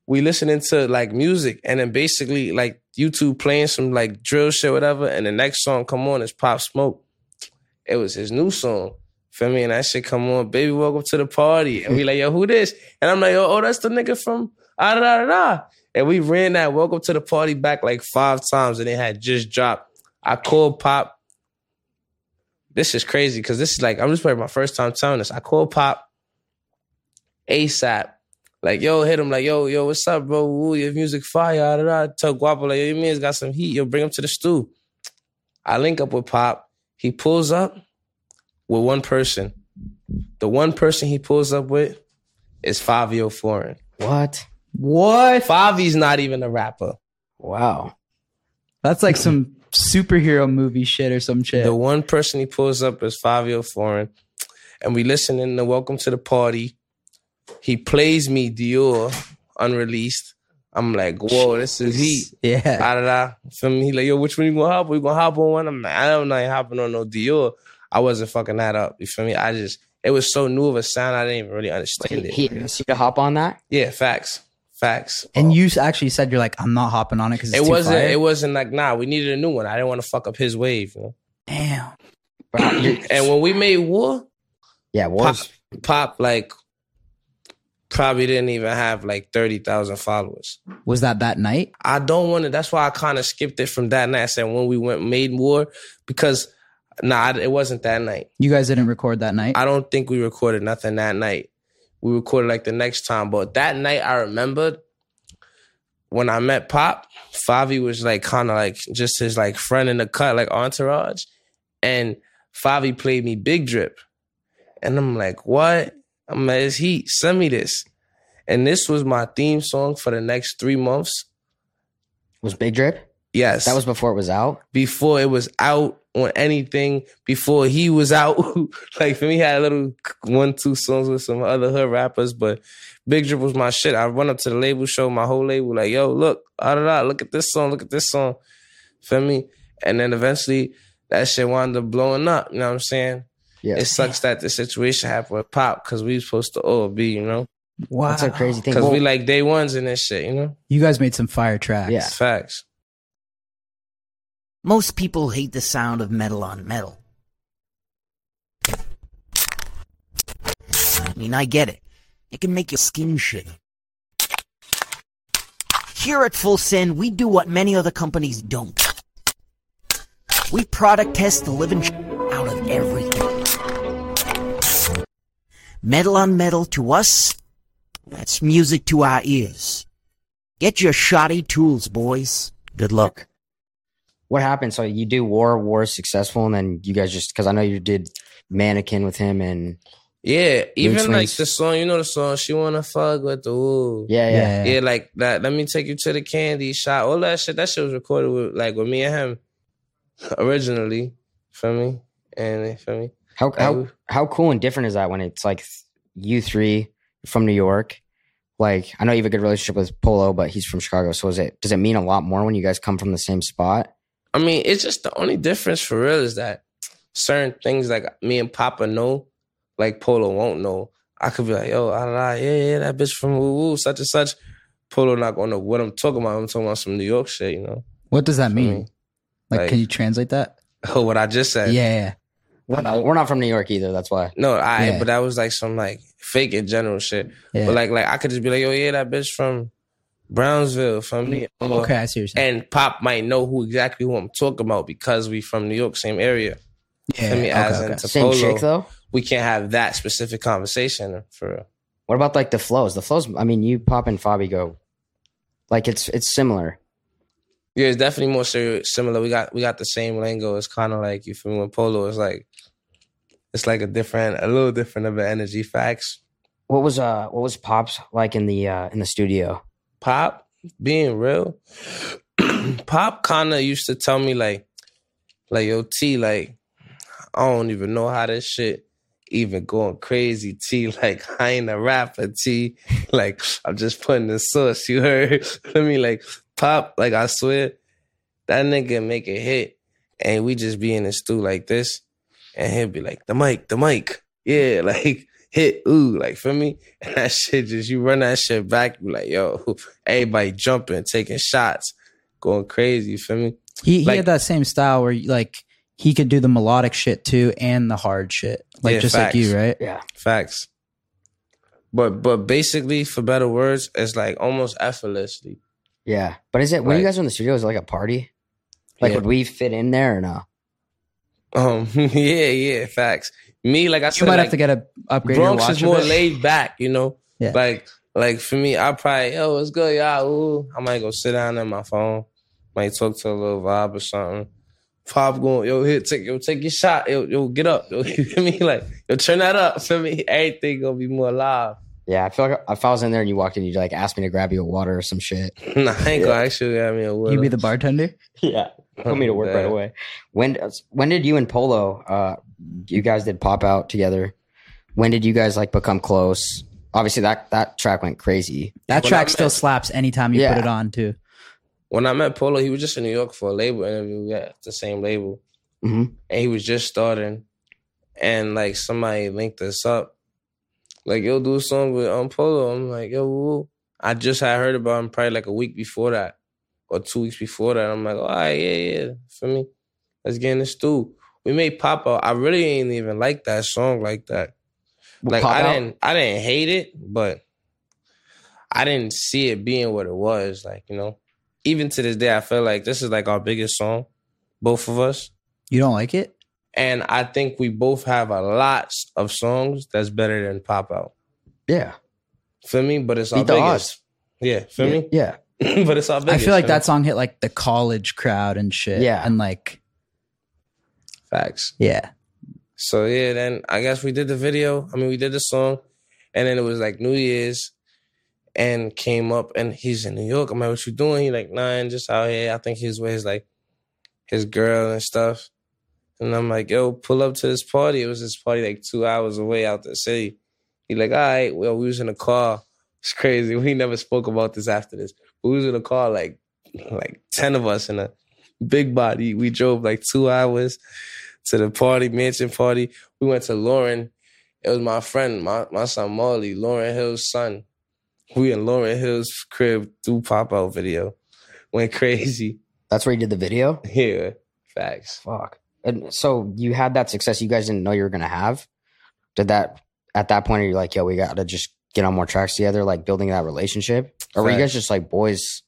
we listening to like music. And then basically like YouTube playing some like drill shit, whatever. And the next song come on is Pop Smoke. It was his new song. Feel me? And that shit come on, baby, welcome to the party. And we like, yo, who this? And I'm like, yo, oh, that's the nigga from ah da da da. And we ran that welcome to the party back like five times and it had just dropped. I called Pop. This is crazy because this is like, I'm just probably my first time telling this. I called Pop ASAP. Like, yo, hit him, like, yo, yo, what's up, bro? Ooh, your music fire. Da, da, da. Tell Gwuapo, like, yo, your man's got some heat. Yo, bring him to the stew. I link up with Pop. He pulls up with one person. The one person he pulls up with is Fivio Foreign. What? What? Favi's not even a rapper. Wow. That's like some superhero movie shit or some shit. The one person he pulls up is Fivio Foreign. And we listen in the Welcome to the Party. He plays me Dior unreleased. I'm like, whoa, this is heat. yeah. Ah, da da da. Feel me? He like, yo, which one you gonna hop? We gonna hop on one? I'm like, I don't know, hopping on no Dior. I wasn't fucking that up. You feel me? I just, it was so new of a sound. I didn't even really understand He, it. he asked you to hop on that? Yeah, facts, facts. And you actually said you're like, I'm not hopping on it because it wasn't. It wasn't like nah. We needed a new one. I didn't want to fuck up his wave. You know? Damn. Bro, And when we made War, yeah, was Pop like probably didn't even have like thirty thousand followers. Was that that night? I don't want to. That's why I kind of skipped it from that night. I said when we went made War because nah, it wasn't that night. You guys didn't record that night? I don't think we recorded nothing that night. We recorded like the next time, but that night I remembered when I met Pop, Favi was like kind of like just his like friend in the cut, like entourage, and Favi played me Big Drip, and I'm like, what? I'm like, it's heat. Send me this, and this was my theme song for the next three months. was Big Drip? Yes, That was before it was out. before it was out on anything, before he was out. like for me, he had a little one, two songs with some other hood rappers, but Big Drip was my shit. I run up to the label, show my whole label, like, yo, look, da, da, look at this song, look at this song. Feel me? And then eventually that shit wound up blowing up. You know what I'm saying? Yeah, It sucks that the situation happened with Pop because we supposed to all be, you know? wow. that's a crazy thing. Because we Well, like day ones in this shit, you know? You guys made some fire tracks. Yeah. Facts. Most people hate the sound of metal on metal. I mean, I get it. It can make your skin shiver. Here at Full Send, we do what many other companies don't. We product test the living Metal on metal to us, that's music to our ears. Get your shoddy tools, boys. Good luck. What happened? So you do War, War is successful, and then you guys just because I know you did Mannequin with him, and Yeah, even like Swings. the song, you know the song, she wanna fuck with the woo. yeah, yeah, Yeah, like that. Let me take you to the candy shop. All that shit. That shit was recorded with like with me and him originally. Feel me? And feel me? How how Like, how cool and different is that when it's like you three from New York? Like I know you have a good relationship with Polo, but he's from Chicago. So is it does it mean a lot more when you guys come from the same spot? I mean, it's just the only difference for real is that certain things like me and Papa know, like Polo won't know. I could be like, yo, ah, ah, yeah, yeah, that bitch from woo woo, such and such. Polo not gonna know what I'm talking about. I'm talking about some New York shit, you know. What does that I mean? mean, Like, like- can you translate that? Oh, what I just Yeah, said. yeah. We're not, we're not from New York either. That's why. No, I. Yeah. But that was like some like fake in general shit. yeah. But like, like I could just be like, oh yeah, that bitch from Brownsville, from me. Oh, okay, I see what you're saying. And Pop might know who exactly who I'm talking about because we from New York, same area. yeah, Let me okay, as okay. into Same Polo. chick though. We can't have that specific conversation for real. What about like the flows? The flows. I mean, you Pop and Fabi go. Like it's it's similar. Yeah, it's definitely more similar. We got we got the same lingo. It's kind of like you feel me? When Polo is like, it's like a different, a little different of an energy. Facts. What was uh what was Pop's like in the uh in the studio? Pop, being real, Pop kind of used to tell me like, like yo T, like I don't even know how this shit even going crazy. T, like I ain't a rapper. T, like I'm just putting the sauce. You heard? Let me like Pop, like I swear, that nigga make a hit, and we just be in the stew like this, and he'd be like the mic, the mic, yeah, like. Hit ooh, like for me, and that shit just you run that shit back, you like yo, everybody jumping, taking shots, going crazy. You feel me? He he Like- had that same style where like he could do the melodic shit too and the hard shit, like Yeah, just like you, right? Yeah. Facts. But but basically, for better words, it's like almost effortlessly. Yeah. But is it when you guys were in the studio? Is it like a party? Like Yeah. would we fit in there or no? Um, yeah, yeah, facts. Me, like I You said, might like, have to get a upgrade. your Bronx watch is more bit. laid back, you know. Yeah. Like like for me, I probably yo, what's good, y'all? Ooh, I might go sit down on my phone, might talk to a little vibe or something. Pop going, yo, here, take yo, take your shot, yo, yo, get up, yo, you feel me? Like, yo, turn that up, feel me? Everything gonna be more live. Yeah, I feel like if I was in there and you walked in, you'd like ask me to grab you a water or some shit. nah, I ain't gonna actually have me a word. You be the bartender. Yeah, put me to work right away. When when did you and Polo, uh, you guys did pop out together? When did you guys like become close? Obviously, that that track went crazy. That Well, track I still met- slaps anytime you Yeah. put it on too. When I met Polo, he was just in New York for a label interview. We at the same label. hmm and he was just starting, and like somebody linked us up, like yo, do a song with um Polo. I'm like yo, woo. I just had heard about him probably like a week before that, or two weeks before that. I'm like, all right, yeah, yeah, for me, let's get in the stew. We made pop out. I really ain't even like that song like that. Like I Out? didn't, I didn't hate it, but I didn't see it being what it was. Like you know, even to this day, I feel like this is like our biggest song, both of us. You don't like it? And I think we both have a lot of songs that's better than Pop Out. Yeah, Feel me? But it's our Beat the biggest. Yeah, feel yeah, me? yeah. but it's our I feel like that song hit like the college crowd and shit. Yeah. and like facts. yeah, So yeah, then I guess we did the video. I mean, we did the song, and then it was like New Year's, and came up, and he's in New York. I'm like, "What you doing?" He like, "Nah, I'm just out here." I think he's with his like his girl and stuff. And I'm like, "Yo, pull up to this party." It was this party like two hours away out the city. He like, "All right." Well, we was in a car. It's crazy. We never spoke about this after this. We was in a car like like ten of us in a big body. We drove like two hours to the party, mansion party. We went to Lauryn. It was my friend, my, my son Molly, Lauryn Hill's son. We in Lauryn Hill's crib do pop out video. Went crazy. That's where you did the video. Yeah. Facts. Fuck. And so you had that success you guys didn't know you were gonna have. Did that at that point? Are you like, yo, we got to just get on more tracks together, like building that relationship, or were you guys just like boys?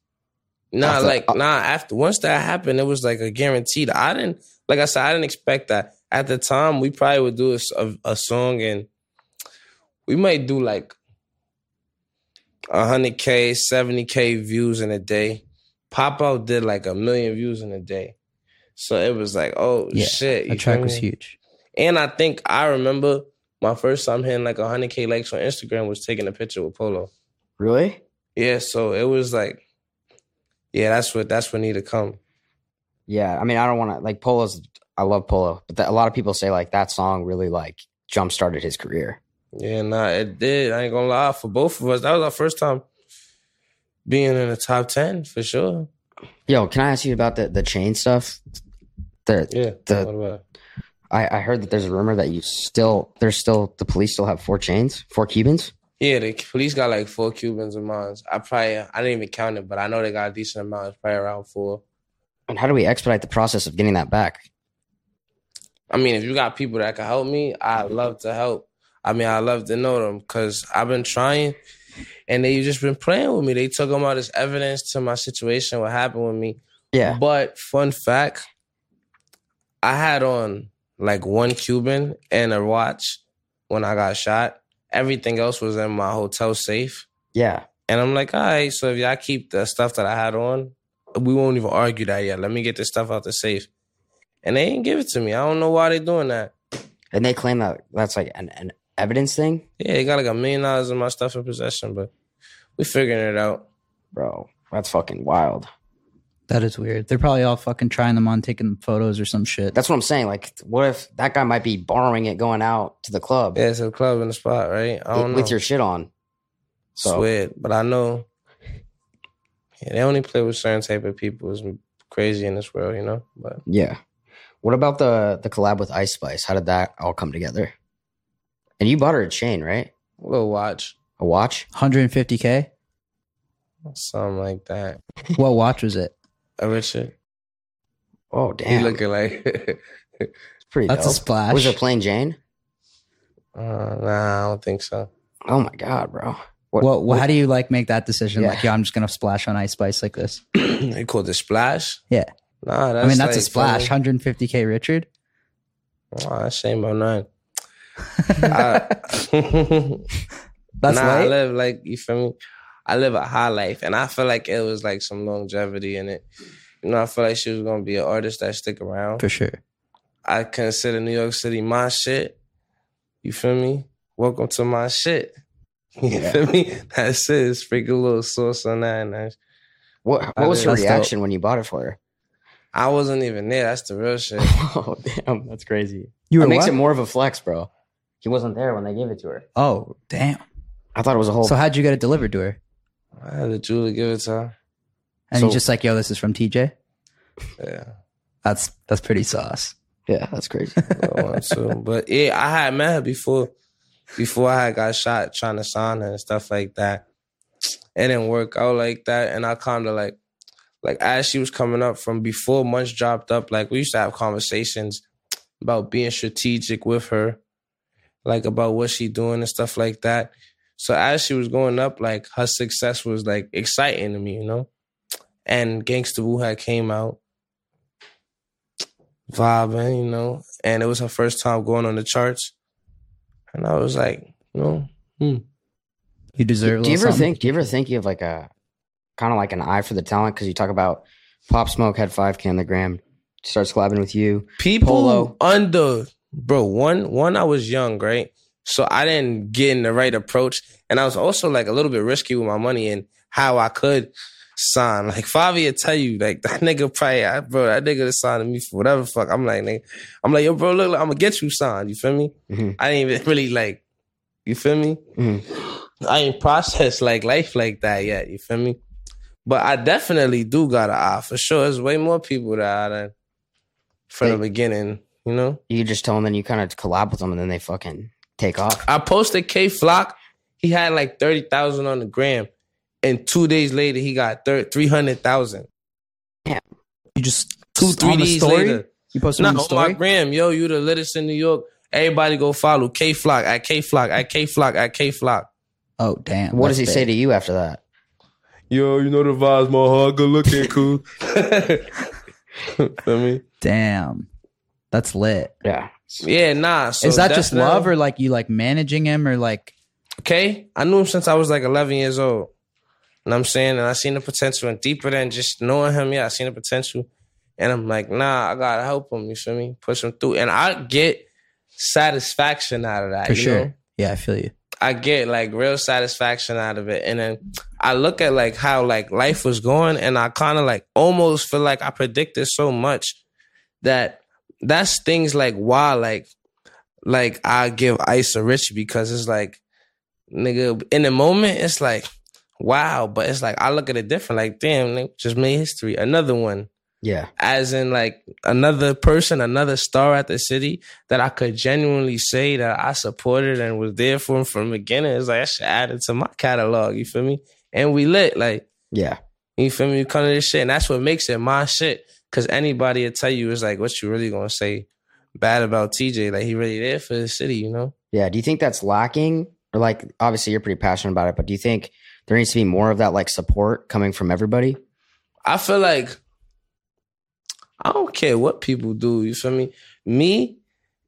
Nah, After- like uh, nah. After once that happened, it was like a guaranteed. I didn't like I said. I didn't expect that. At the time, we probably would do a song and we might do like hundred k, seventy k views in a day. Pop out did like a million views in a day, so it was like, oh Yeah, shit, That track was me? huge. And I think I remember my first time hitting like hundred k likes on Instagram was taking a picture with Polo. Really? Yeah, so it was like, yeah, that's what that's what need to come. Yeah. I mean, I don't want to like Polo's. I love Polo, but that, a lot of people say like that song really like jump started his career. Yeah, nah, it did. I ain't gonna lie. For both of us, that was our first time being in the top ten for sure. Yo, can I ask you about the the chain stuff? The Yeah. The- what about? I, I heard that there's a rumor that you still there's still the police still have four chains, four Cubans. Yeah, the police got like four Cubans of mine. I probably I didn't even count it, but I know they got a decent amount. It's probably around four. And how do we expedite the process of getting that back? I mean, if you got people that can help me, I'd love to help. I mean, I love to know them because I've been trying, and they just been playing with me. They took them out as evidence to my situation, what happened with me. Yeah. But fun fact, I had on like one Cuban and a watch when I got shot. Everything else was in my hotel safe. Yeah. And I'm like, all right, so if y'all keep the stuff that I had on, we won't even argue that yet. Let me get this stuff out the safe. And they ain't give it to me. I don't know why they doing that. And they claim that that's like an, an evidence thing, Yeah, they got like a million dollars in my stuff in possession, but we figuring it out. bro. That's fucking wild. That is weird. They're probably all fucking trying them on, taking photos or some shit. That's what I'm saying. Like, what if that guy might be borrowing it going out to the club Yeah, it's a club in the spot, right? I don't know. with your shit on? So Swear, but I know yeah, they only play with certain type of people. It's crazy in this world, you know. But yeah. What about the the collab with Ice Spice? How did that all come together? And you bought her a chain, right? we'll watch A watch? 150k. something like that. What watch was it? A Richard, Oh he damn, looking like. it's pretty. That's a splash. Was it plain Jane? uh, nah, I don't think so. Oh my god, bro. What, Well, well, how do you like make that decision? Yeah. Like, yeah, I'm just gonna splash on Ice Spice like this. they call it splash. Yeah, Nah, that's I mean that's a splash. funny. 150k, Richard. Nah, that's shame about none. I, That's nah, I light. live like you feel me. I live a high life, and I feel like it was like some longevity in it. You know, I feel like she was gonna be an artist that stick around. for sure. I consider New York City my shit. You feel me? Welcome to my shit. You Yeah. feel me? That's it. Sprinkle a little sauce on that, and that's, what, what was her That's dope. reaction when you bought it for her? I wasn't even there. That's the real shit. oh damn, that's crazy. You It were makes what? it more of a flex, bro. He wasn't there when they gave it to her. Oh, damn. I thought it was a whole. So how'd you get it delivered to her? I had the jeweler give it to her. And So- you just like, yo, this is from TJ. Yeah. That's that's pretty sauce. yeah, that's crazy. Well, one, two. But yeah, I had met her before before I had got shot trying to sign her and stuff like that. It didn't work out like that. And I kinda like like as she was coming up from before Munch dropped up, like we used to have conversations about being strategic with her, like about what she doing and stuff like that. So as she was going up, like her success was like exciting to me, you know? And Gangsta Boo had came out vibing, you know, and it was her first time going on the charts. And I was like, you know, hmm. You deserve. a do you ever something. think? Do you ever think you have like a kind of like an eye for the talent? Because you talk about Pop Smoke had five K on the gram, starts collabing with you. people Polo. under bro, one one I was young, right? So I didn't get in the right approach. And I was also like a little bit risky with my money and how I could sign. Like will tell you, like that nigga probably, I- bro, that nigga signed me for whatever the fuck. I'm like, nigga, I'm like, yo, bro, look, I'm gonna get you signed. You feel me? Mhm. I didn't even really like, you feel me? Mhm. I ain't processed like life like that yet. You feel me? But I definitely do got an eye for sure. There's way more people that I done from the beginning. You know, You just tell them, and you kind of collab with them, and then they fucking take off. I posted Kay Flock. He had like thirty thousand on the gram, and two days later he got three hundred thousand. You just Two on three days story? later, You posted Not on the on story. my gram, yo, you the littest in New York. Everybody go follow Kay Flock at Kay Flock at Kay Flock at Kay Flock. oh damn! What does he that's say to you after that? Yo, you know the vibes, my heart, good looking, cool. Feel me? Damn, that's lit. Yeah. Yeah, nah. So Is that just love, or like you like managing him, or like Okay, I knew him since I was like 11 years old. And I'm saying, and I seen the potential, and deeper than just knowing him, yeah, I seen the potential. And I'm like, nah, I gotta help him. You feel me? Push him through, and I get satisfaction out of that. for you sure? know? Yeah, I feel you. I get like real satisfaction out of it. And then I look at like how like life was going and I kind of like almost feel like I predicted so much that that's things like why like like I give Ice a Rich because it's like nigga in the moment it's like wow, but it's like I look at it different like damn, nigga just made history. Another one Yeah. as in like another person, another star at the city that I could genuinely say that I supported and was there for him from the beginning. It's like I should add it to my catalog. You feel me? And we lit like Yeah. you feel me? We come to this shit, and that's what makes it my shit. Cause anybody will tell you is like, what you really gonna say bad about TJ? Like he really there for the city, you know? Yeah. Do you think that's lacking? Or like obviously you're pretty passionate about it, but do you think there needs to be more of that like support coming from everybody? I feel like I don't care what people do. You feel me? Me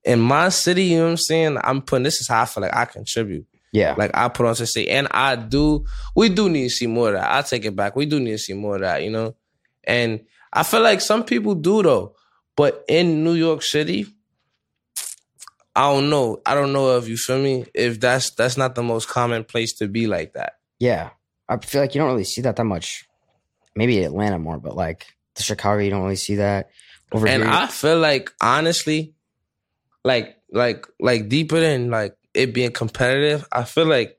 in my city, you know what I'm saying? I'm putting this is how I feel like I contribute. Yeah. Like I put on to say, and I do. We do need to see more of that. I take it back. We do need to see more of that. You know, and I feel like some people do though. But in New York City, I don't know. I don't know if you feel me. If that's that's not the most common place to be like that. Yeah. I feel like you don't really see that that much. Maybe Atlanta more, but like the Chicago, you don't really see that. Over and here, I feel like honestly, like like like deeper than like it being competitive. I feel like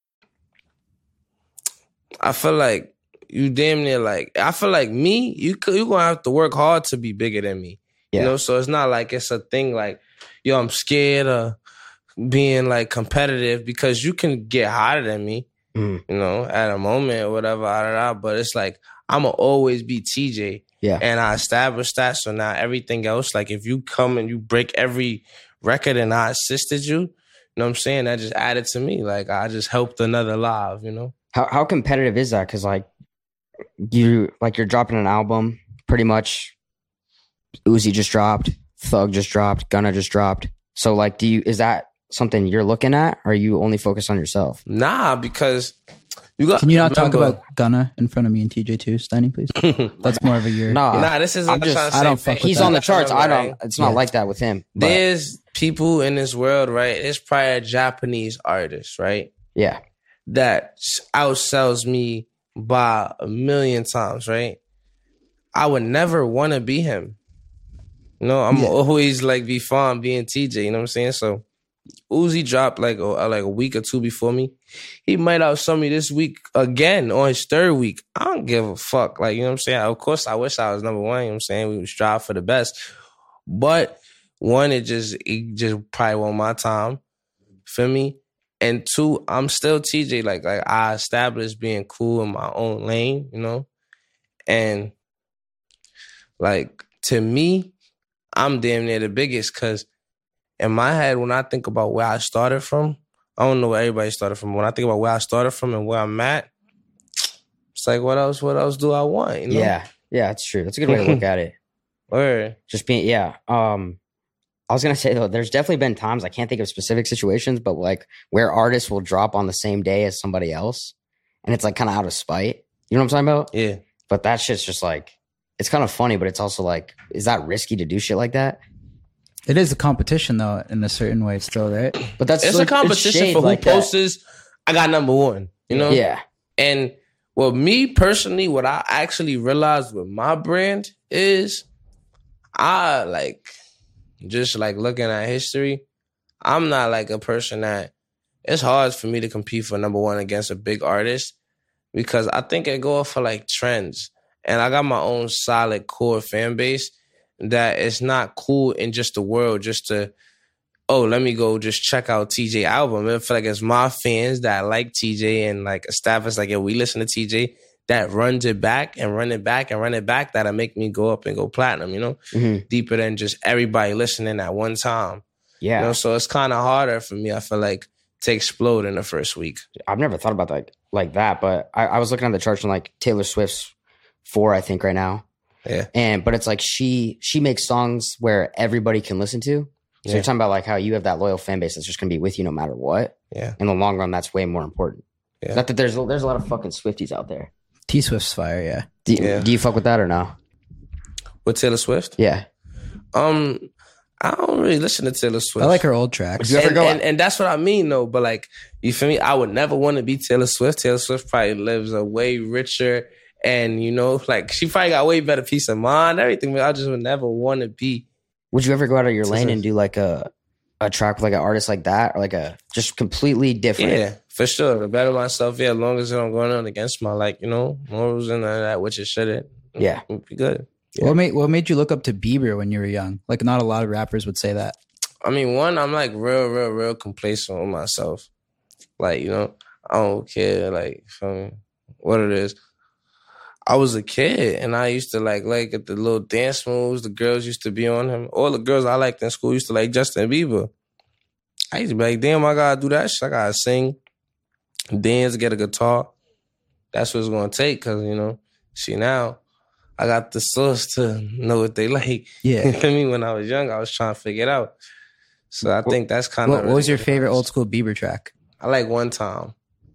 I feel like you damn near like I feel like me, you you gonna have to work hard to be bigger than me. Yeah. You know, so it's not like it's a thing like, yo, I'm scared of being like competitive because you can get hotter than me, Mhm. you know, at a moment or whatever, da, da, da. but it's like I'ma always be TJ. Yeah. And I established that. So now everything else, like if you come and you break every record and I assisted you, you know what I'm saying? That just added to me. Like I just helped another live, you know? How how competitive is that? Because like you like you're dropping an album, pretty much. Uzi just dropped, Thug just dropped, Gunna just dropped. So like, do you is that something you're looking at, or are you only focused on yourself? Nah, because you got. Can you not talk about Gunna in front of me and TJ too, Steiny, please? That's more of a year. Nah, Nah, this is. I'm I'm just- I don't fuck with he's that. on the charts. I don't. It's not Yeah. like that with him. But There's people in this world, right? There's probably a Japanese artist, right? yeah, That outsells me by a million times, right? I would never want to be him. You know, I'm Yeah. always like be fine being TJ. You know what I'm saying? So Uzi dropped like a, like a week or two before me. He might outsell me this week again on his third week. I don't give a fuck. Like, you know what I'm saying? Of course, I wish I was number one. You know what I'm saying? We would strive for the best. But one, it just it just probably won't my time. Feel me? And two, I'm still TJ. Like like I established being cool in my own lane, you know? And like to me, I'm damn near the biggest because in my head, when I think about where I started from, I don't know where everybody started from. When I think about where I started from and where I'm at, it's like what else? What else do I want? You know? yeah, yeah. That's true. That's a good way to look at it. Or Just being, yeah. Um, I was gonna say though, there's definitely been times I can't think of specific situations, but like where artists will drop on the same day as somebody else, and it's like kind of out of spite. You know what I'm talking about? Yeah. But that shit's just like, it's kind of funny, but it's also like, is that risky to do shit like that? It is a competition though, in a certain way, still, right? But that's It's like, a competition shade for who like that. posts. I got number one. You know. Yeah, And well, me personally, what I actually realized with my brand is I like just like looking at history. I'm not like a person that it's hard for me to compete for number one against a big artist because I think I go for like trends. And I got my own solid core fan base that it's not cool in just the world just to, oh, let me go just check out TJ album. I feel like it's my fans that like TJ and like establish like, yeah, we listen to TJ that runs it back and run it back and run it back that'll make me go up and go platinum, you know? Mhm. Deeper than just everybody listening at one time. Yeah. You know, so it's kind of harder for me, I feel like, to explode in the first week. I've never thought about that like that, but I, I was looking at the charts and like Taylor Swift's four, I think, right now. Yeah. And but it's like she she makes songs where everybody can listen to. So Yeah. you're talking about like how you have that loyal fan base that's just gonna be with you no matter what. Yeah. In the long run, that's way more important. Yeah. Not that there's there's a lot of fucking Swifties out there. T Swift's fire, yeah. Do, Yeah. do you fuck with that or no? With Taylor Swift? Yeah. Um, I don't really listen to Taylor Swift. I like her old tracks. You ever and, go- and, and that's what I mean, though. But like, you feel me? I would never want to be Taylor Swift. Taylor Swift probably lives a way richer, and you know, like she probably got way better peace of mind, everything. But I just would never want to be. Would you ever go out of your So- lane and do like a a track with like an artist like that, or like a just completely different? Yeah, for sure. To better myself, yeah. As long as it don't going on against my like, you know, morals and all that, which it shouldn't. Yeah. it'd be good. What made what made you look up to Bieber when you were young? Like not a lot of rappers would say that. I mean, one, I'm like real, real, real complacent with myself. Like, you know, I don't care, like, what it is. I was a kid and I used to like like at the little dance moves the girls used to be on him. All the girls I liked in school used to like Justin Bieber. I used to be like, damn, I gotta do that shit. I gotta sing, dance, get a guitar. That's what it's gonna take, cause you know, see now, I got the source to know what they like. Yeah. feel me? When I was young, I was trying to figure it out. So I think that's kind of What, what was your favorite old school Bieber track? I like one time,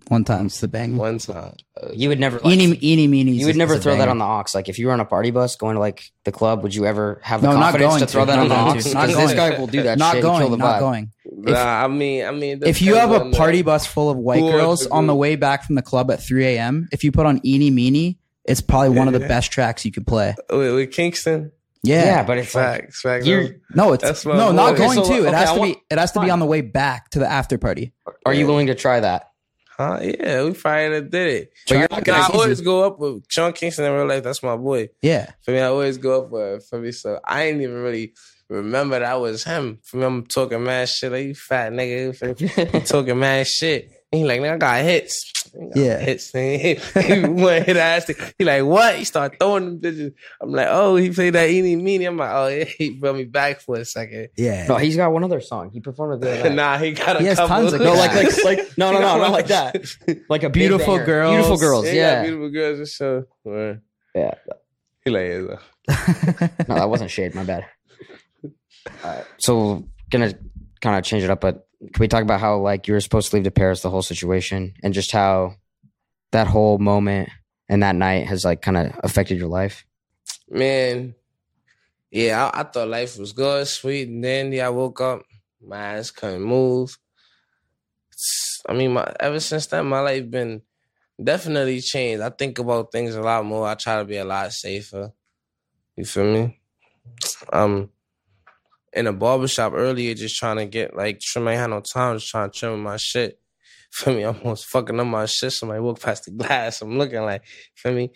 One time it's the bang. one time. Uh, you would never. Like, Eeny, eeny, meeny. you would never throw that on the aux. Like if you were on a party bus going to like the club, would you ever have the No, not confidence going to throw to. that on the Not aux? going to. Because this guy will do that Not shit and kill going. the Not vibe. going. nah, I mean, I mean, If you have a party bus full of white Who wants girls to on the way back from the club at 3 a.m., if you put on Eeny Meeny, it's probably one of the best tracks you could play. with, with Kingston, Yeah. Yeah, but it's like facts, facts. you're. no, it's no, boy. not Okay, going so, to. It okay, has I to be. It has to be on the way back to the after party. Are you willing to try that? Huh? Yeah, we probably did it. But you're I, not gonna- I always go up with Sean Kingston in real life. That's my boy. Yeah. For me, I always go up with for me. So I ain't even really remember that was him. For me, I'm talking mad shit. Like you fat nigga, you talking mad shit. And he like, man, I got hits. I got Yeah. hits. Nigga. he one hit ass. He like, what? He start throwing them bitches. I'm like, oh, he played that eeny meeny. I'm like, oh yeah, he brought me back for a second. Yeah. No, he's got one other song. He performed it the other nah, he got a He has couple. tons of No, like like like no no no not like that. Like a Beautiful banger. Girls. Beautiful girls. Yeah, Yeah. beautiful girls and show. Word. Yeah. He like, yeah, though. No, that wasn't shade. My bad. Alright, so gonna kind of change it up, but can we talk about how like you were supposed to leave to Paris, the whole situation, and just how that whole moment and that night has like kind of affected your life? Man, yeah, I, I thought life was good, sweet, and then I woke up, my eyes couldn't move. I mean, my ever since then, my life been definitely changed. I think about things a lot more. I try to be a lot safer. You feel me? Um, in a barbershop earlier, just trying to get like trim. I had no time, just trying to trim my shit. Feel me? I'm almost fucking up my shit. Somebody walk past the glass. I'm looking like, feel me?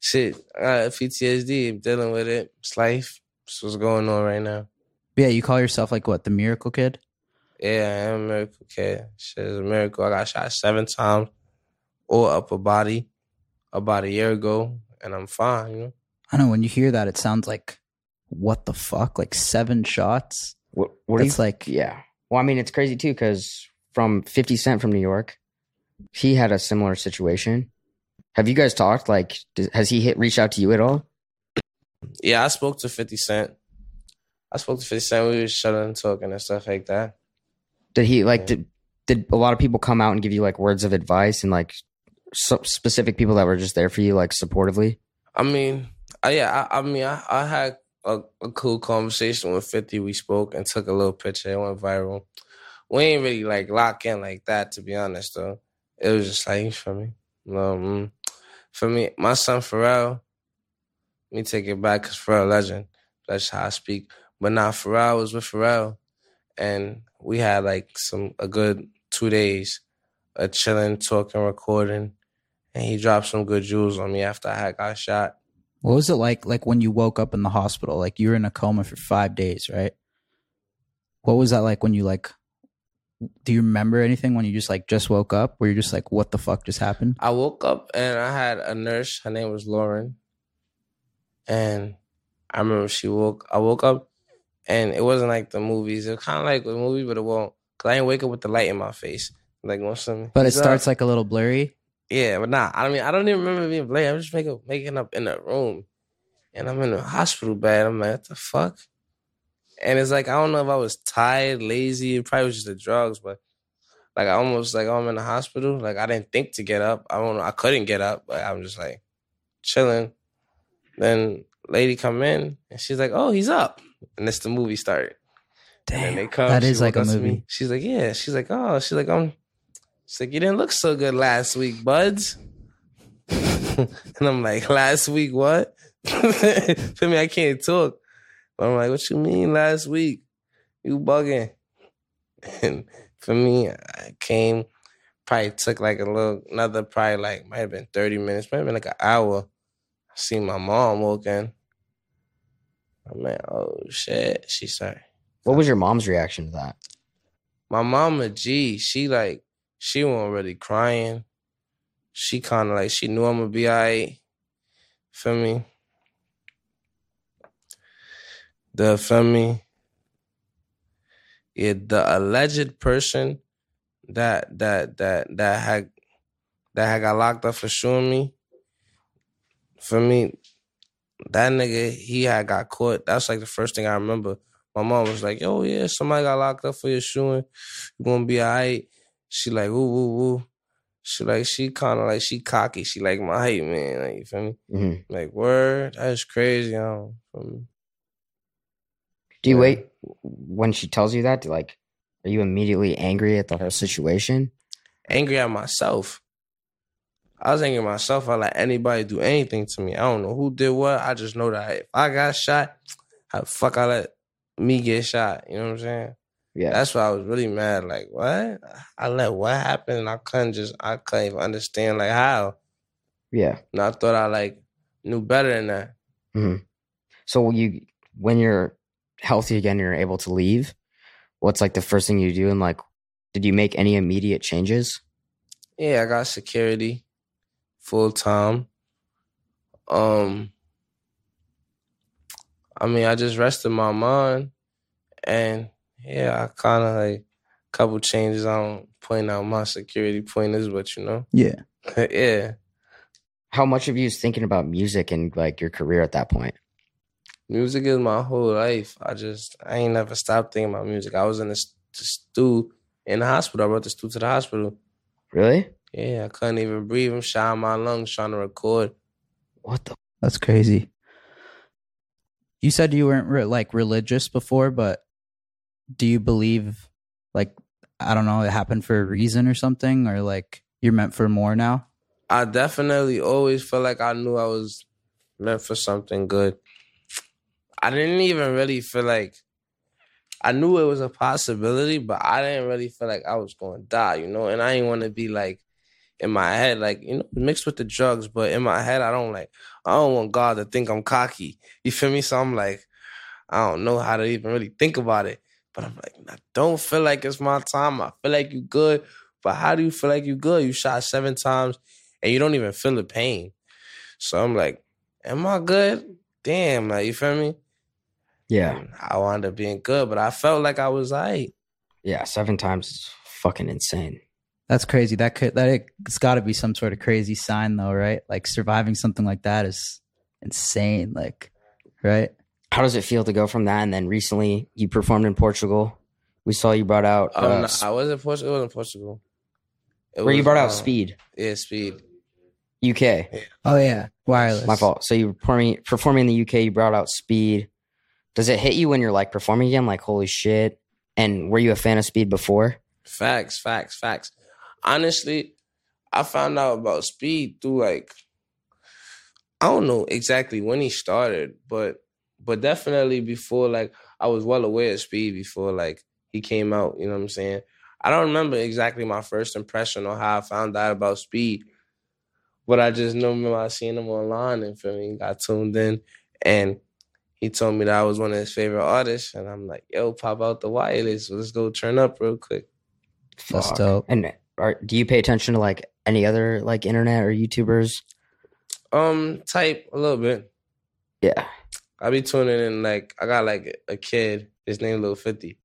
Shit, I got PTSD. I'm dealing with it. It's life. It's what's going on right now. yeah. You call yourself like what? The miracle kid? Yeah, I am a miracle kid. Shit is a miracle. I got shot seven times, all upper body, about a year ago, and I'm fine. You know. I know when you hear that, it sounds like what the fuck? Like seven shots? What, what do you It's like Yeah. Well, I mean, it's crazy too because from 50 Cent from New York, he had a similar situation. Have you guys talked? Like, does, has he hit reach out to you at all? Yeah, I spoke to Fifty Cent. I spoke to Fifty Cent. We was shutting and talking and stuff like that. Did he like? Yeah. Did did a lot of people come out and give you like words of advice and like so specific people that were just there for you like supportively? I mean, I, yeah, I, I mean, I, I had a, a cool conversation with 50. We spoke and took a little picture. It went viral. We ain't really like lock in like that, to be honest, though. It was just like, you feel me? Um, for me, my son Pharrell, let me take it back because Pharrell legend. That's how I speak. But now Pharrell was with Pharrell, and we had like some a good two days of chilling, talking, recording, and he dropped some good jewels on me after I had got shot. What was it like like when you woke up in the hospital? Like you were in a coma for 5 days, right? What was that like when you like do you remember anything when you just like just woke up where you're just like what the fuck just happened? I woke up and I had a nurse. Her name was Lauren, and I remember she woke. I woke up, and it wasn't like the movies. It was kind of like a movie, but it won't. Cause I didn't wake up with the light in my face. Like when some, But it up. Uh, starts like a little blurry. Yeah, but nah. I mean, I don't even remember being late. I'm just making making up in the room, and I'm in the hospital bed. I'm like, what the fuck? And it's like I don't know if I was tired, lazy. It probably was just the drugs, but like I almost like oh, I'm in the hospital. Like I didn't think to get up. I don't know. I couldn't get up, but I'm just like chilling. Then lady come in and she's like, oh, he's up, and that's the movie started. They come. that is like a walk up to movie. She's like, yeah. She's like, oh. She's like, um. She's like, you didn't look so good last week, buds. and I'm like, last week what? For me, I can't talk. But I'm like, what you mean last week? You bugging? And for me, I came. Probably took like a little, another probably like might have been 30 minutes, might have been like an hour. I see my mom walking. I'm like, oh shit. she's started What was your mom's reaction to that? my mama G, she like she wasn't really crying. She kind of like she knew I'm gonna be alright. Feel me? The feel me? Yeah, the alleged person that that that that had that had got locked up for shooting me. For me, that nigga he had got caught. That's like the first thing I remember. My mom was like, "Oh yeah, somebody got locked up for your shooting. You gonna be alright." She like, "Woo woo woo." She like she kind of like she cocky. She like my height, man. Like you feel me? hmm Like word, that's crazy. Um, from Do you Yeah. wait when she tells you that? Like, are you immediately angry at the whole situation? angry at myself. I was angry at myself. I let anybody do anything to me. I don't know who did what. I just know that if I got shot, how the fuck I let me get shot. You know what I'm saying? Yeah. That's why I was really mad. Like, what? I let what happen? And I couldn't just, I couldn't even understand like how. yeah. And I thought I like knew better than that. hmm So you, when you're healthy again, you're able to leave. What's like the first thing you do? And like, did you make any immediate changes? Yeah, I got security full time. Um, I mean, I just rested my mind, and yeah, I kind of like a couple changes. I don't point out my security pointers, but you know, Yeah. yeah, How much of you is thinking about music and like your career at that point? music is my whole life. I just I ain't never stopped thinking about music. I was in the st- stew in the hospital. I brought the stew to the hospital. Really? Yeah, I couldn't even breathe. I'm shouting my lungs trying to record. What the? That's crazy. You said you weren't re- like religious before, but do you believe like I don't know, it happened for a reason or something or like you're meant for more now? I definitely always felt like I knew I was meant for something good. I didn't even really feel like I knew it was a possibility, but I didn't really feel like I was going to die, you know. And I didn't want to be like in my head, like you know, mixed with the drugs. But in my head, I don't like. I don't want God to think I'm cocky. You feel me? So I'm like, I don't know how to even really think about it. But I'm like, I don't feel like it's my time. I feel like you good, but how do you feel like you good? You shot seven times and you don't even feel the pain. So I'm like, am I good? Damn, like you feel me? Yeah. And I wound up being good, but I felt like I was like, Yeah. Seven times is fucking insane. That's crazy. That could that it's got to be some sort of crazy sign though, right? Like surviving something like that is insane like right? How does it feel to go from that? And then recently you performed in Portugal. We saw you brought out, oh uh, no, I wasn't Portugal. It wasn't Portugal. It where you brought out um, Speed, Yeah, speed. UK. Oh yeah, wireless. My fault. So you were performing, performing in the UK, you brought out Speed. Does it hit you when you're like performing again? Like, holy shit. And were you a fan of Speed before? Facts, facts, facts. Honestly, I found out about speed through like I don't know exactly when he started, but but definitely before like I was well aware of Speed before like he came out. You know what I'm saying? I don't remember exactly my first impression or how I found out about Speed, but I just know remember I seen him online and feel me got tuned in and. He told me that I was one of his favorite artists, and I'm like, "Yo, pop out the wireless. Let's go turn up real quick." That's Fuck. dope. And are, do you pay attention to like any other like internet or YouTubers? Um, type a little bit. Yeah, I be tuning in like I got like a kid. His name Lil Fifty.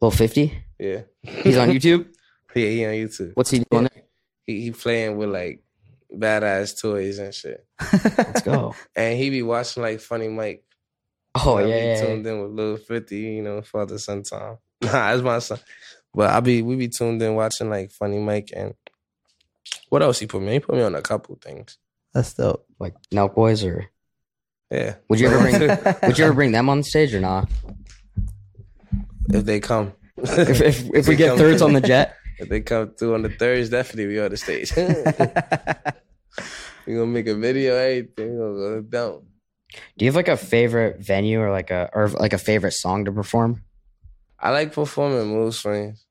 Lil Fifty. Yeah, He's on YouTube. yeah, he on YouTube. What's he doing? There? He he playing with like badass toys and shit. Let's go. And he be watching like Funny Mike. Oh yeah, be yeah, yeah. tuned in with Lil Fifty. You know, father son time. Nah, that's my son. But I be we be tuned in watching like Funny Mike and what else he put me? He put me on a couple things. That's dope. like Nelk Boys or Yeah. would you ever bring would you ever bring them on stage or not? if they come? If if, if we get come- thirds on the jet, If they come through on the thirds, definitely we on the stage. we gonna make a video, everything. We gonna go down. do you have like a favorite venue or like a or like a favorite song to perform? I like performing mood swings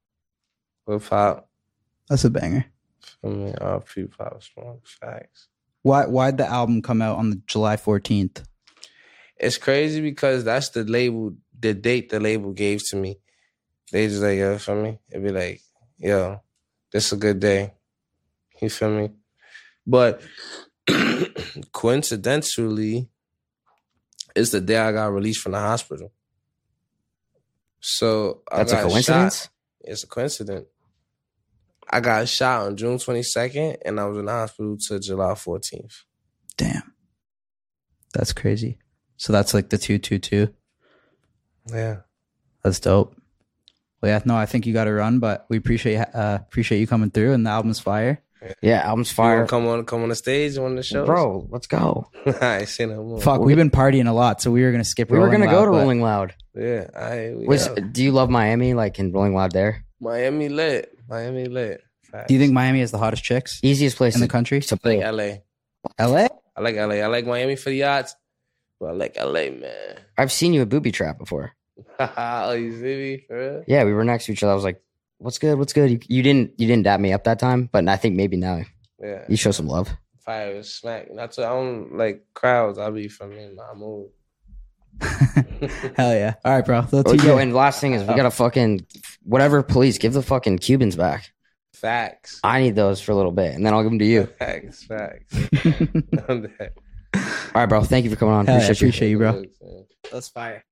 with pop. That's a banger. I mean, all pre pop strong facts. Why why'd the album come out on the July 14th? It's crazy because that's the label, the date the label gave to me. They just like, yo, feel me? It'd be like, yo, this is a good day. You feel me? But coincidentally, it's the day I got released from the hospital. So That's a coincidence. shot. It's a coincidence. I got shot on June 22nd, and I was in the hospital till July 14th. Damn. That's crazy. So that's like the 222. Yeah. That's dope. Well, yeah, no, I think you got to run, but we appreciate uh appreciate you coming through and the album's fire. Yeah, album's Fire. fire, Come on, come on the stage, one of the shows, bro. Let's go. I ain't say no more. Fuck, we've been partying a lot, so we were gonna skip. We were gonna go to but- Rolling Loud. Yeah, I. We Was out. do you love Miami? Like in Rolling Loud there? Miami lit? Miami lit. Facts. Do you think Miami has the hottest chicks Easiest place in the country? to I play. like LA. LA? I like LA. I like Miami for the yachts, but I like LA, man. I've seen you at Booby Trap before. oh, you see me? For real? Yeah, we were next to each other. I was like, "What's good? What's good?" You, you didn't you didn't dap me up that time, but I think maybe now Yeah. you show some love. Fire was smack. That's to I don't like crowds. I'll be from in my mood. Hell yeah! All right, bro. That's Oh, you. yo, and last thing is we gotta fucking whatever. Please give the fucking Cubans back. Facts. I need those for a little bit, and then I'll give them to you. Facts. Facts. All right, bro. Thank you for coming on. Hell yeah, Appreciate you. appreciate you, bro. Facts. That's fire.